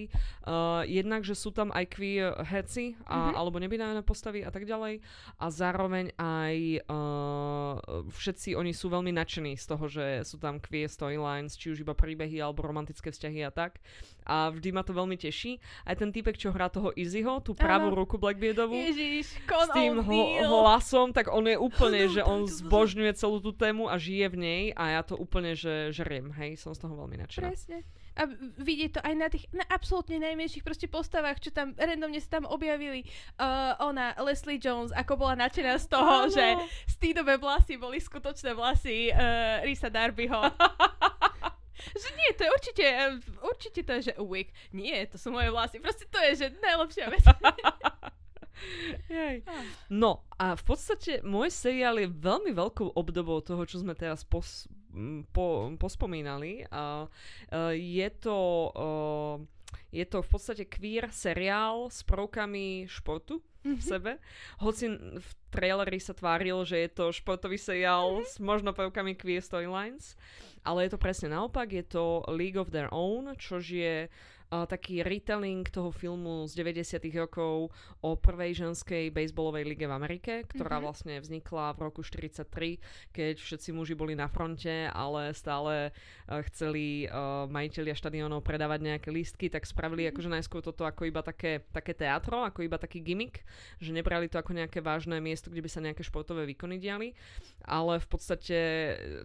uh, jednak, že sú tam aj queer heci, a, mm-hmm. alebo nebinárne postavy a tak ďalej, a zároveň aj uh, všetci oni sú veľmi nadšení z toho, že sú tam queer storylines, či už iba príbehy alebo romantické vzťahy a tak. A vždy ma to veľmi teší. Aj ten typek, čo hrá toho Izzyho, tú pravú ruku Blackbeardovú, Ježiš, s tým ho- hlasom, tak on je úplne, že on zbožňuje celú tú tému a žije v nej a ja to úplne že žeriem, hej, som z toho veľmi nadšená. Presne. A vidieť to aj na tých na absolútne najmenších proste postavách, čo tam randomne sa tam objavili. Uh, ona, Leslie Jones, ako bola nadšená z toho, ano. že stýdové vlasy boli skutočné vlasy uh, Risa Darbyho. že nie, to je určite, určite to je, že wig. Nie, to sú moje vlasy. Proste to je, že najlepšia vec. No a v podstate môj seriál je veľmi veľkou obdobou toho, čo sme teraz pos- po, pospomínali. A, uh, je to... Uh, je to v podstate queer seriál s prvkami športu v mhm. sebe. Hoci v traileri sa tváril, že je to športový seriál mm-hmm. s možno prvkami queer storylines, ale je to presne naopak, je to League of Their Own, čož je uh, taký retelling toho filmu z 90 rokov o prvej ženskej baseballovej lige v Amerike, ktorá mm-hmm. vlastne vznikla v roku 43, keď všetci muži boli na fronte, ale stále uh, chceli uh, majiteľia štadionov predávať nejaké lístky, tak spravili mm-hmm. akože najskôr toto ako iba také, také teatro, ako iba taký gimmick, že nebrali to ako nejaké vážne miesto, kde by sa nejaké športové výkony diali, ale v podstate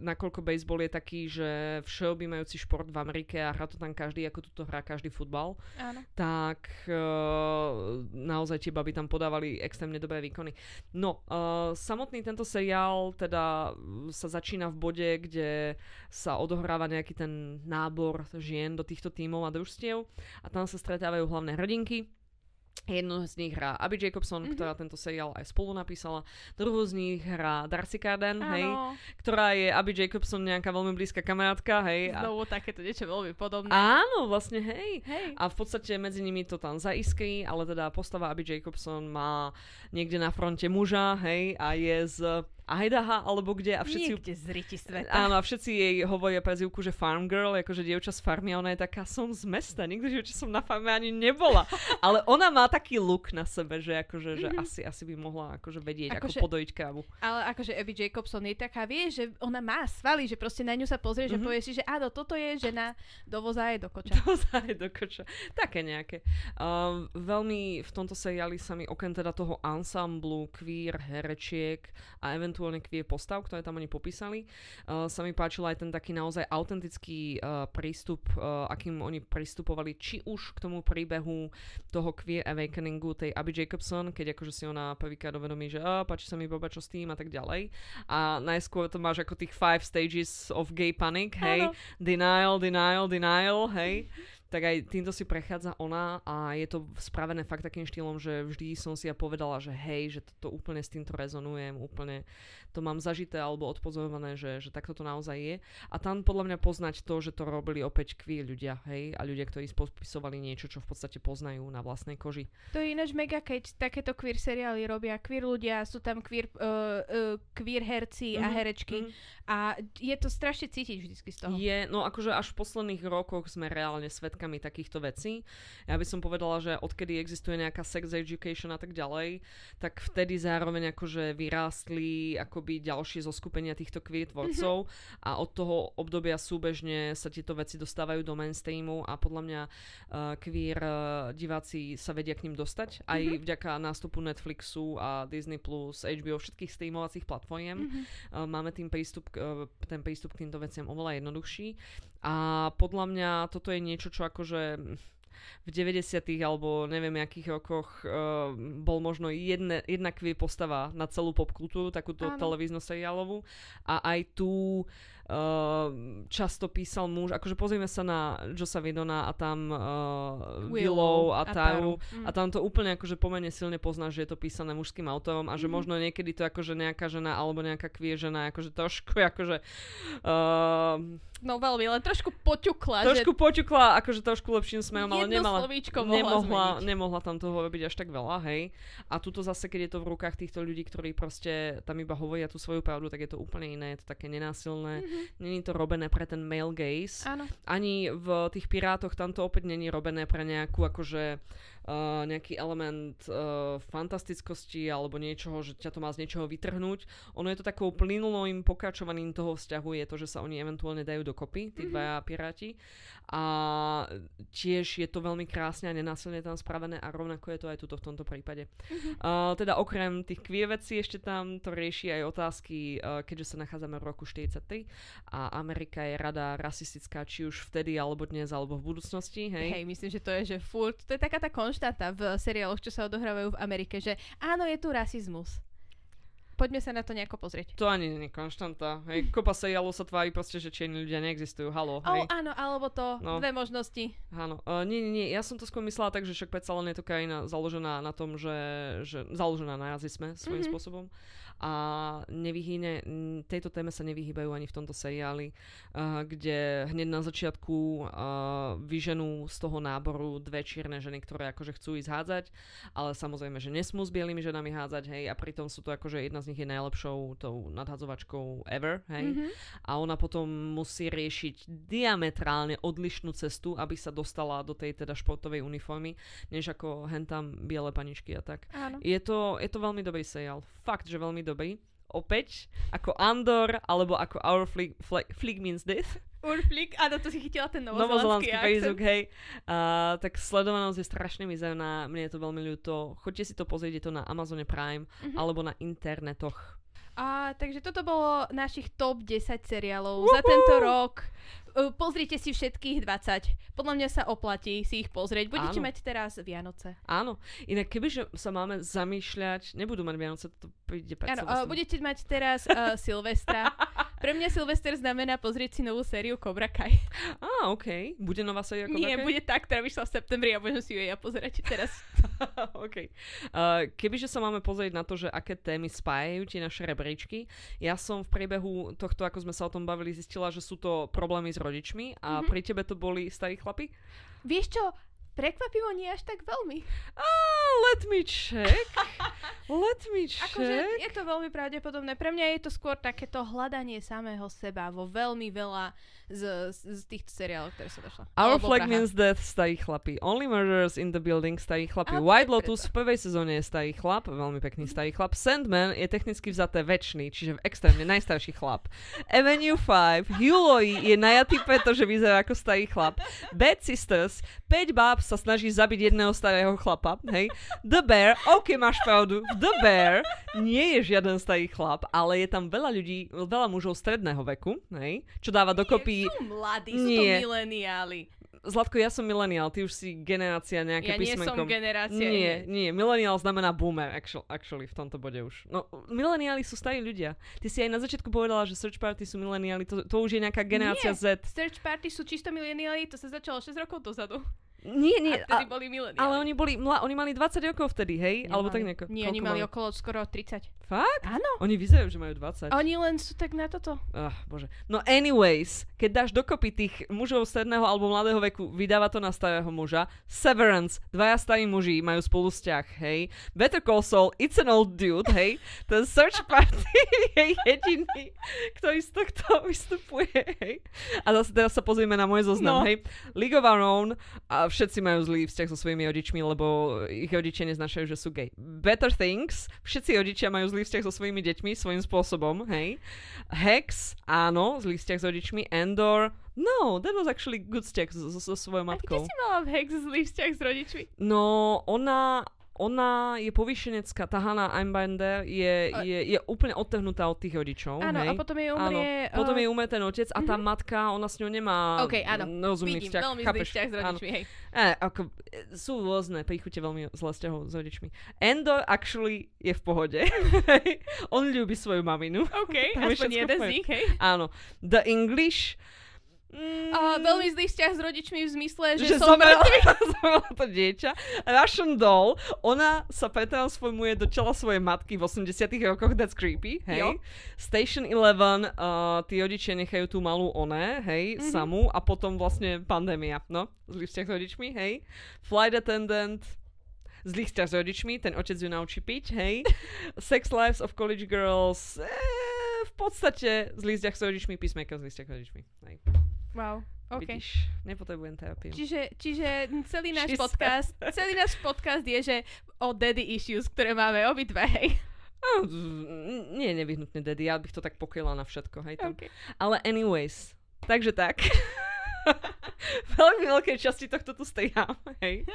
nakoľko baseball je taký, že všeobjímajúci šport v Amerike a hrá to tam každý, ako tuto hrá každý futbal, Áno. tak uh, naozaj tie baby tam podávali extrémne dobré výkony. No, uh, samotný tento seriál teda sa začína v bode, kde sa odohráva nejaký ten nábor žien do týchto tímov a družstiev a tam sa stretávajú hlavné hrdinky Jednu z nich hrá Abby Jacobson, mm-hmm. ktorá tento seriál aj spolu napísala. Druhú z nich hrá Darcy Carden, hej, ktorá je Abby Jacobson nejaká veľmi blízka kamarátka, hej. Znovu a... takéto niečo veľmi podobné. Áno, vlastne, hej. hej. A v podstate medzi nimi to tam zaiskrí, ale teda postava Abby Jacobson má niekde na fronte muža, hej, a je z Idaha alebo kde a všetci... Niekde z riti sveta. Áno, a všetci jej hovoria prezivku, že farm girl, akože dievča z farmy a ona je taká, som z mesta, nikdy že som na farme ani nebola. Ale ona má taký look na sebe, že akože, že mm-hmm. asi, asi by mohla akože vedieť, ako, ako podojiť kávu. Ale akože Abby Jacobson je taká, vie, že ona má svaly, že proste na ňu sa pozrie, mm-hmm. že mhm. povie si, že áno, toto je žena do voza je do koča. Do voza je do koča. Také nejaké. Uh, veľmi v tomto seriáli sa mi okrem teda toho ansamblu, queer, herečiek a eventuálne queer postav, ktoré tam oni popísali. Uh, sa mi páčil aj ten taký naozaj autentický uh, prístup, uh, akým oni pristupovali či už k tomu príbehu toho queer awakeningu tej Abby Jacobson, keď akože si ona prvýkrát uvedomí, že uh, páči sa mi baba čo s tým a tak ďalej. A najskôr to máš ako tých five stages of gay panic, hej, Ano. denial, denial, denial, hej. tak aj týmto si prechádza ona a je to spravené fakt takým štýlom, že vždy som si ja povedala, že hej, že to, to úplne s týmto rezonujem, úplne to mám zažité alebo odpozorované, že, že takto to naozaj je. A tam podľa mňa poznať to, že to robili opäť queer ľudia, hej, a ľudia, ktorí podpisovali niečo, čo v podstate poznajú na vlastnej koži. To je ináč mega, keď takéto queer seriály robia queer ľudia, sú tam queer, uh, uh, queer herci mm-hmm. a mhm, herečky mm-hmm. a je to strašne cítiť vždy z toho. Je, no akože až v posledných rokoch sme reálne svetka svetkami takýchto vecí. Ja by som povedala, že odkedy existuje nejaká sex education a tak ďalej, tak vtedy zároveň akože vyrástli akoby ďalšie zoskupenia týchto queer tvorcov mm-hmm. a od toho obdobia súbežne sa tieto veci dostávajú do mainstreamu a podľa mňa uh, queer uh, diváci sa vedia k ním dostať aj mm-hmm. vďaka nástupu Netflixu a Disney+, Plus, HBO, všetkých streamovacích platform. Mm-hmm. Uh, máme tým prístup, uh, ten prístup k týmto veciam oveľa jednoduchší a podľa mňa toto je niečo, čo akože v 90 alebo neviem akých rokoch uh, bol možno jedna, jedna kvie postava na celú popkultúru, takúto Áno. televíznu seriálovú a aj tu uh, často písal muž, akože pozrieme sa na Josa Vidona a tam uh, Willow a, a Taru mm. a tam to úplne akože pomene silne pozná, že je to písané mužským autorom a že mm. možno niekedy to akože nejaká žena alebo nejaká kvie žena akože trošku akože uh, No veľmi, len trošku poťukla. Trošku že... poťukla, akože trošku lepším smejom, ale nemala, mohla nemohla, nemohla tam toho robiť až tak veľa, hej. A tuto zase, keď je to v rukách týchto ľudí, ktorí proste tam iba hovoria tú svoju pravdu, tak je to úplne iné, je to také nenásilné. Mm-hmm. Není to robené pre ten male gaze. Áno. Ani v tých pirátoch tam to opäť není robené pre nejakú akože uh, nejaký element uh, fantastickosti alebo niečoho, že ťa to má z niečoho vytrhnúť. Ono je to takou plynulým pokračovaním toho vzťahu je to, že sa oni eventuálne dajú dokopy, tí mm-hmm. dvaja piráti. A tiež je to veľmi krásne a nenásilne tam spravené a rovnako je to aj tuto v tomto prípade. Mm-hmm. Uh, teda okrem tých kvie vecí ešte tam to rieši aj otázky, uh, keďže sa nachádzame v roku 43 a Amerika je rada rasistická či už vtedy alebo dnes alebo v budúcnosti. Hej, hej myslím, že to je, že furt, to je taká tá kon- konštáta v seriáloch, čo sa odohrávajú v Amerike, že áno, je tu rasizmus. Poďme sa na to nejako pozrieť. To ani nie je konštanta. Hej, kopa seriálov sa tvári proste, že čierni ľudia neexistujú. Halo, hej. Oh, áno, alebo to. No. Dve možnosti. Áno. Uh, nie, nie, nie. Ja som to skôr myslela tak, že však predsa len je to krajina založená na tom, že, že založená na rasizme svojím mm-hmm. spôsobom a nevyhyne, tejto téme sa nevyhýbajú ani v tomto seriáli, uh, kde hneď na začiatku uh, vyženú z toho náboru dve čierne ženy, ktoré akože chcú ísť hádzať, ale samozrejme, že nesmú s bielými ženami hádzať, hej, a pritom sú to akože jedna z nich je najlepšou tou nadhadzovačkou ever, hej, mm-hmm. a ona potom musí riešiť diametrálne odlišnú cestu, aby sa dostala do tej teda športovej uniformy, než ako hentam biele paničky a tak. Áno. Je to, je to veľmi dobrý seriál. Fakt, že veľmi dobrý doby, opäť, ako Andor, alebo ako Our Flick, Flick, Flick Means Death. Urflik, áno, to si chytila ten novozelandský Facebook, hej. Uh, tak sledovanosť je strašne mizerná, mne je to veľmi ľúto. Choďte si to pozrieť, je to na Amazone Prime, uh-huh. alebo na internetoch. A, takže toto bolo našich top 10 seriálov uh-huh. za tento rok. Uh, pozrite si všetkých 20. Podľa mňa sa oplatí si ich pozrieť. Budete Áno. mať teraz Vianoce. Áno. Inak kebyže sa máme zamýšľať, nebudú mať Vianoce, to príde Áno, uh, budete mať teraz uh, Silvestra. Pre mňa Silvester znamená pozrieť si novú sériu Cobra Kai. Á, ah, OK. Bude nová séria Cobra Nie, Kai? bude tá, ktorá vyšla v septembri a budem si ju ja pozerať teraz. OK. Uh, kebyže sa máme pozrieť na to, že aké témy spájajú tie naše rebríčky, ja som v priebehu tohto, ako sme sa o tom bavili, zistila, že sú to problémy s rodičmi a mm-hmm. pri tebe to boli starí chlapi? Vieš čo, prekvapivo nie až tak veľmi. Ah, let me check. let me check. Akože je to veľmi pravdepodobné. Pre mňa je to skôr takéto hľadanie samého seba vo veľmi veľa z, z, týchto seriálov, ktoré sa došla. Our Alebo Flag Praha. Means Death, starý chlapi. Only Murders in the Building, starý chlapi. A White Lotus v prvej sezóne je starý chlap, veľmi pekný starý chlap. Sandman je technicky vzaté väčší, čiže extrémne najstarší chlap. Avenue 5, Hugh Laurie je najatý preto, že vyzerá ako starý chlap. Bad Sisters, 5 báb sa snaží zabiť jedného starého chlapa. Hej. The Bear, OK, máš pravdu. The Bear nie je žiaden starý chlap, ale je tam veľa ľudí, veľa mužov stredného veku, hej, čo dáva dokopy sú mladí, nie. sú to mileniáli. Zlatko, ja som mileniál, ty už si generácia nejaké Ja nie som generácia. Nie, nie, mileniál znamená boomer, actually, actually, v tomto bode už. No, mileniáli sú starí ľudia. Ty si aj na začiatku povedala, že search party sú mileniáli, to, to už je nejaká generácia Nie. Z. Search party sú čisto mileniáli, to sa začalo 6 rokov dozadu. Nie, nie, a boli mileniáli. ale oni boli, mla, oni mali 20 rokov vtedy, hej? Alebo tak nejako. Nie, oni Koľko mali okolo skoro 30. Fakt? Áno. Oni vyzerajú, že majú 20. Oni len sú tak na toto. Ach, bože. No anyways, keď dáš dokopy tých mužov stredného alebo mladého veku, vydáva to na starého muža. Severance, dvaja starí muži majú spolu vzťah, hej. Better Call Saul, it's an old dude, hej. Ten search party je jediný, ktorý z tohto vystupuje, hej. A zase teraz sa pozrieme na môj zoznam, No. hej. League of Our Own a všetci majú zlý vzťah so svojimi rodičmi, lebo ich rodičia neznašajú, že sú gay. Better Things, všetci rodičia majú zlý vzťah so svojimi deťmi svojím spôsobom, hej. Hex, áno, zlý vzťah s rodičmi. Endor, no, that was actually good vzťah so, so, svojou A kde matkou. si mala v Hex zlý vzťah s rodičmi? No, ona, ona je povýšenecká, tá Hannah Einbinder je, je, je úplne odtrhnutá od tých rodičov, Áno, hej. a potom jej umrie... Áno, potom uh, jej umrie ten otec a tá matka, ona s ňou nemá OK, áno. rozumný Vidím, vzťah. veľmi chápeš? vzťah s Áno. rodičmi, hej. E, ako, e, sú rôzne príchute veľmi zlé vzťahov s rodičmi. Endor actually je v pohode. On ľúbi svoju maminu. OK, aspoň jeden z nich, hej. Áno. The English... Mm, A veľmi zlý vzťah s rodičmi v zmysle, že, že som zomrela, to dieťa. Russian Doll, ona sa pretransformuje do čela svojej matky v 80 rokoch, that's creepy, hej. Jo. Station 11, uh, tí rodičia nechajú tú malú oné, hej, Mhm. samú a potom vlastne pandémia, no, zlý vzťah s rodičmi, hej. Flight attendant, zlý vzťah s rodičmi, ten otec ju naučí piť, hej. Sex Lives of College Girls, eh, v podstate zlý vzťah s rodičmi, Peacemaker zlý vzťah s rodičmi, hej. Wow, OK. Vidíš, nepotrebujem terapiu. Čiže, čiže celý náš podcast, celý náš podcast je, že o daddy issues, ktoré máme obidve, hej. Nie je nevyhnutne daddy, ja bych to tak pokryla na všetko, hej tam. Okay. Ale anyways, takže tak. Veľmi veľkej časti tohto tu strihám, hej.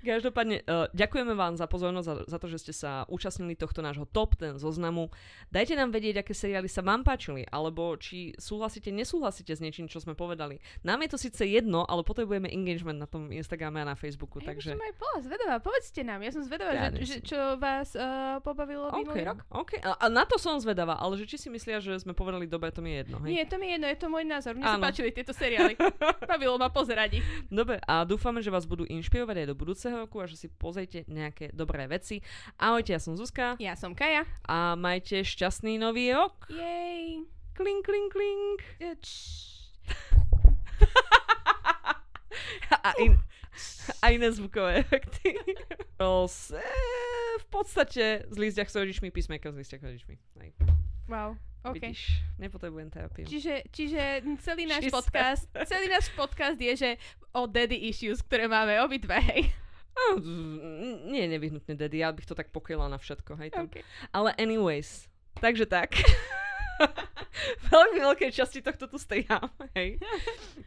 Každopádne, uh, ďakujeme vám za pozornosť, za, za to, že ste sa účastnili tohto nášho top ten zoznamu. Dajte nám vedieť, aké seriály sa vám páčili, alebo či súhlasíte, nesúhlasíte s niečím, čo sme povedali. Nám je to síce jedno, ale potrebujeme engagement na tom Instagrame a na Facebooku, Ja takže... som aj bola zvedavá, povedzte nám, ja som zvedavá, Ja že, že, čo vás uh, pobavilo minulý rok. OK, a, a na to som zvedavá, ale že či si myslia, že sme povedali dobre, to mi je jedno, hej? Nie, to mi je jedno, je to môj názor. Mne sa Áno. páčili tieto seriály. Bavilo ma pozerať ich. Dobre, a dúfame, že vás budú inšpirovať aj do budúceho roku a že si pozrite nejaké dobré veci. Ahojte, ja som Zuzka Ja som Kaja. a majte šťastný nový rok. Jej. Kling, kling, kling. A, in, a iné zvukové efekty. V podstate z lízdiach s rodičmi, písmeka z lízdiach s rodičmi. Wow, OK. Vidíš, nepotrebujem terapiu. Čiže, čiže celý náš podcast, celý náš podcast je, že o daddy issues, ktoré máme obidve, hej. No, nie je nevyhnutne daddy, ja bych to tak pokryla na všetko, hej tam. Okay. Ale anyways, takže tak. Veľmi veľkej časti tohto tu strihám, hej.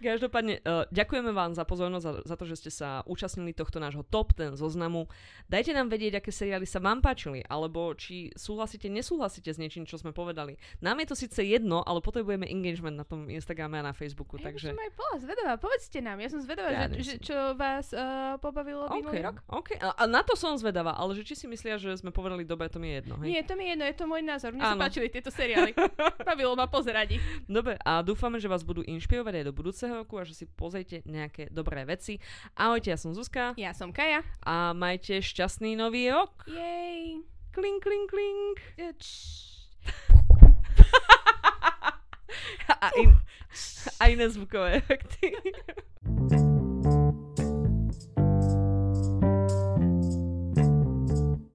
Každopádne, uh, ďakujeme vám za pozornosť, za, za to, že ste sa účastnili tohto nášho top ten zoznamu. Dajte nám vedieť, aké seriály sa vám páčili, alebo či súhlasíte, nesúhlasíte s niečím, čo sme povedali. Nám je to síce jedno, ale potrebujeme engagement na tom Instagrame a na Facebooku, by takže... som aj bola zvedavá, povedzte nám, ja som zvedavá, Ja že, že, čo vás uh, pobavilo minulý rok. OK, a, a na to som zvedavá, ale že či si myslia, že sme povedali dobre, to mi je jedno, hej. Nie, to mi je jedno, je to môj názor. Mne sa páčili tieto seriály. Bavilo ma pozerať ich. Dobre, a dúfame, že vás budú inšpirovať aj do budúceho roku a že si pozrite nejaké dobré veci. Ahojte, ja som Zuzka Ja som Kaja. a majte šťastný nový rok. Jej. Kling, kling, kling. A, in, a iné zvukové efekty.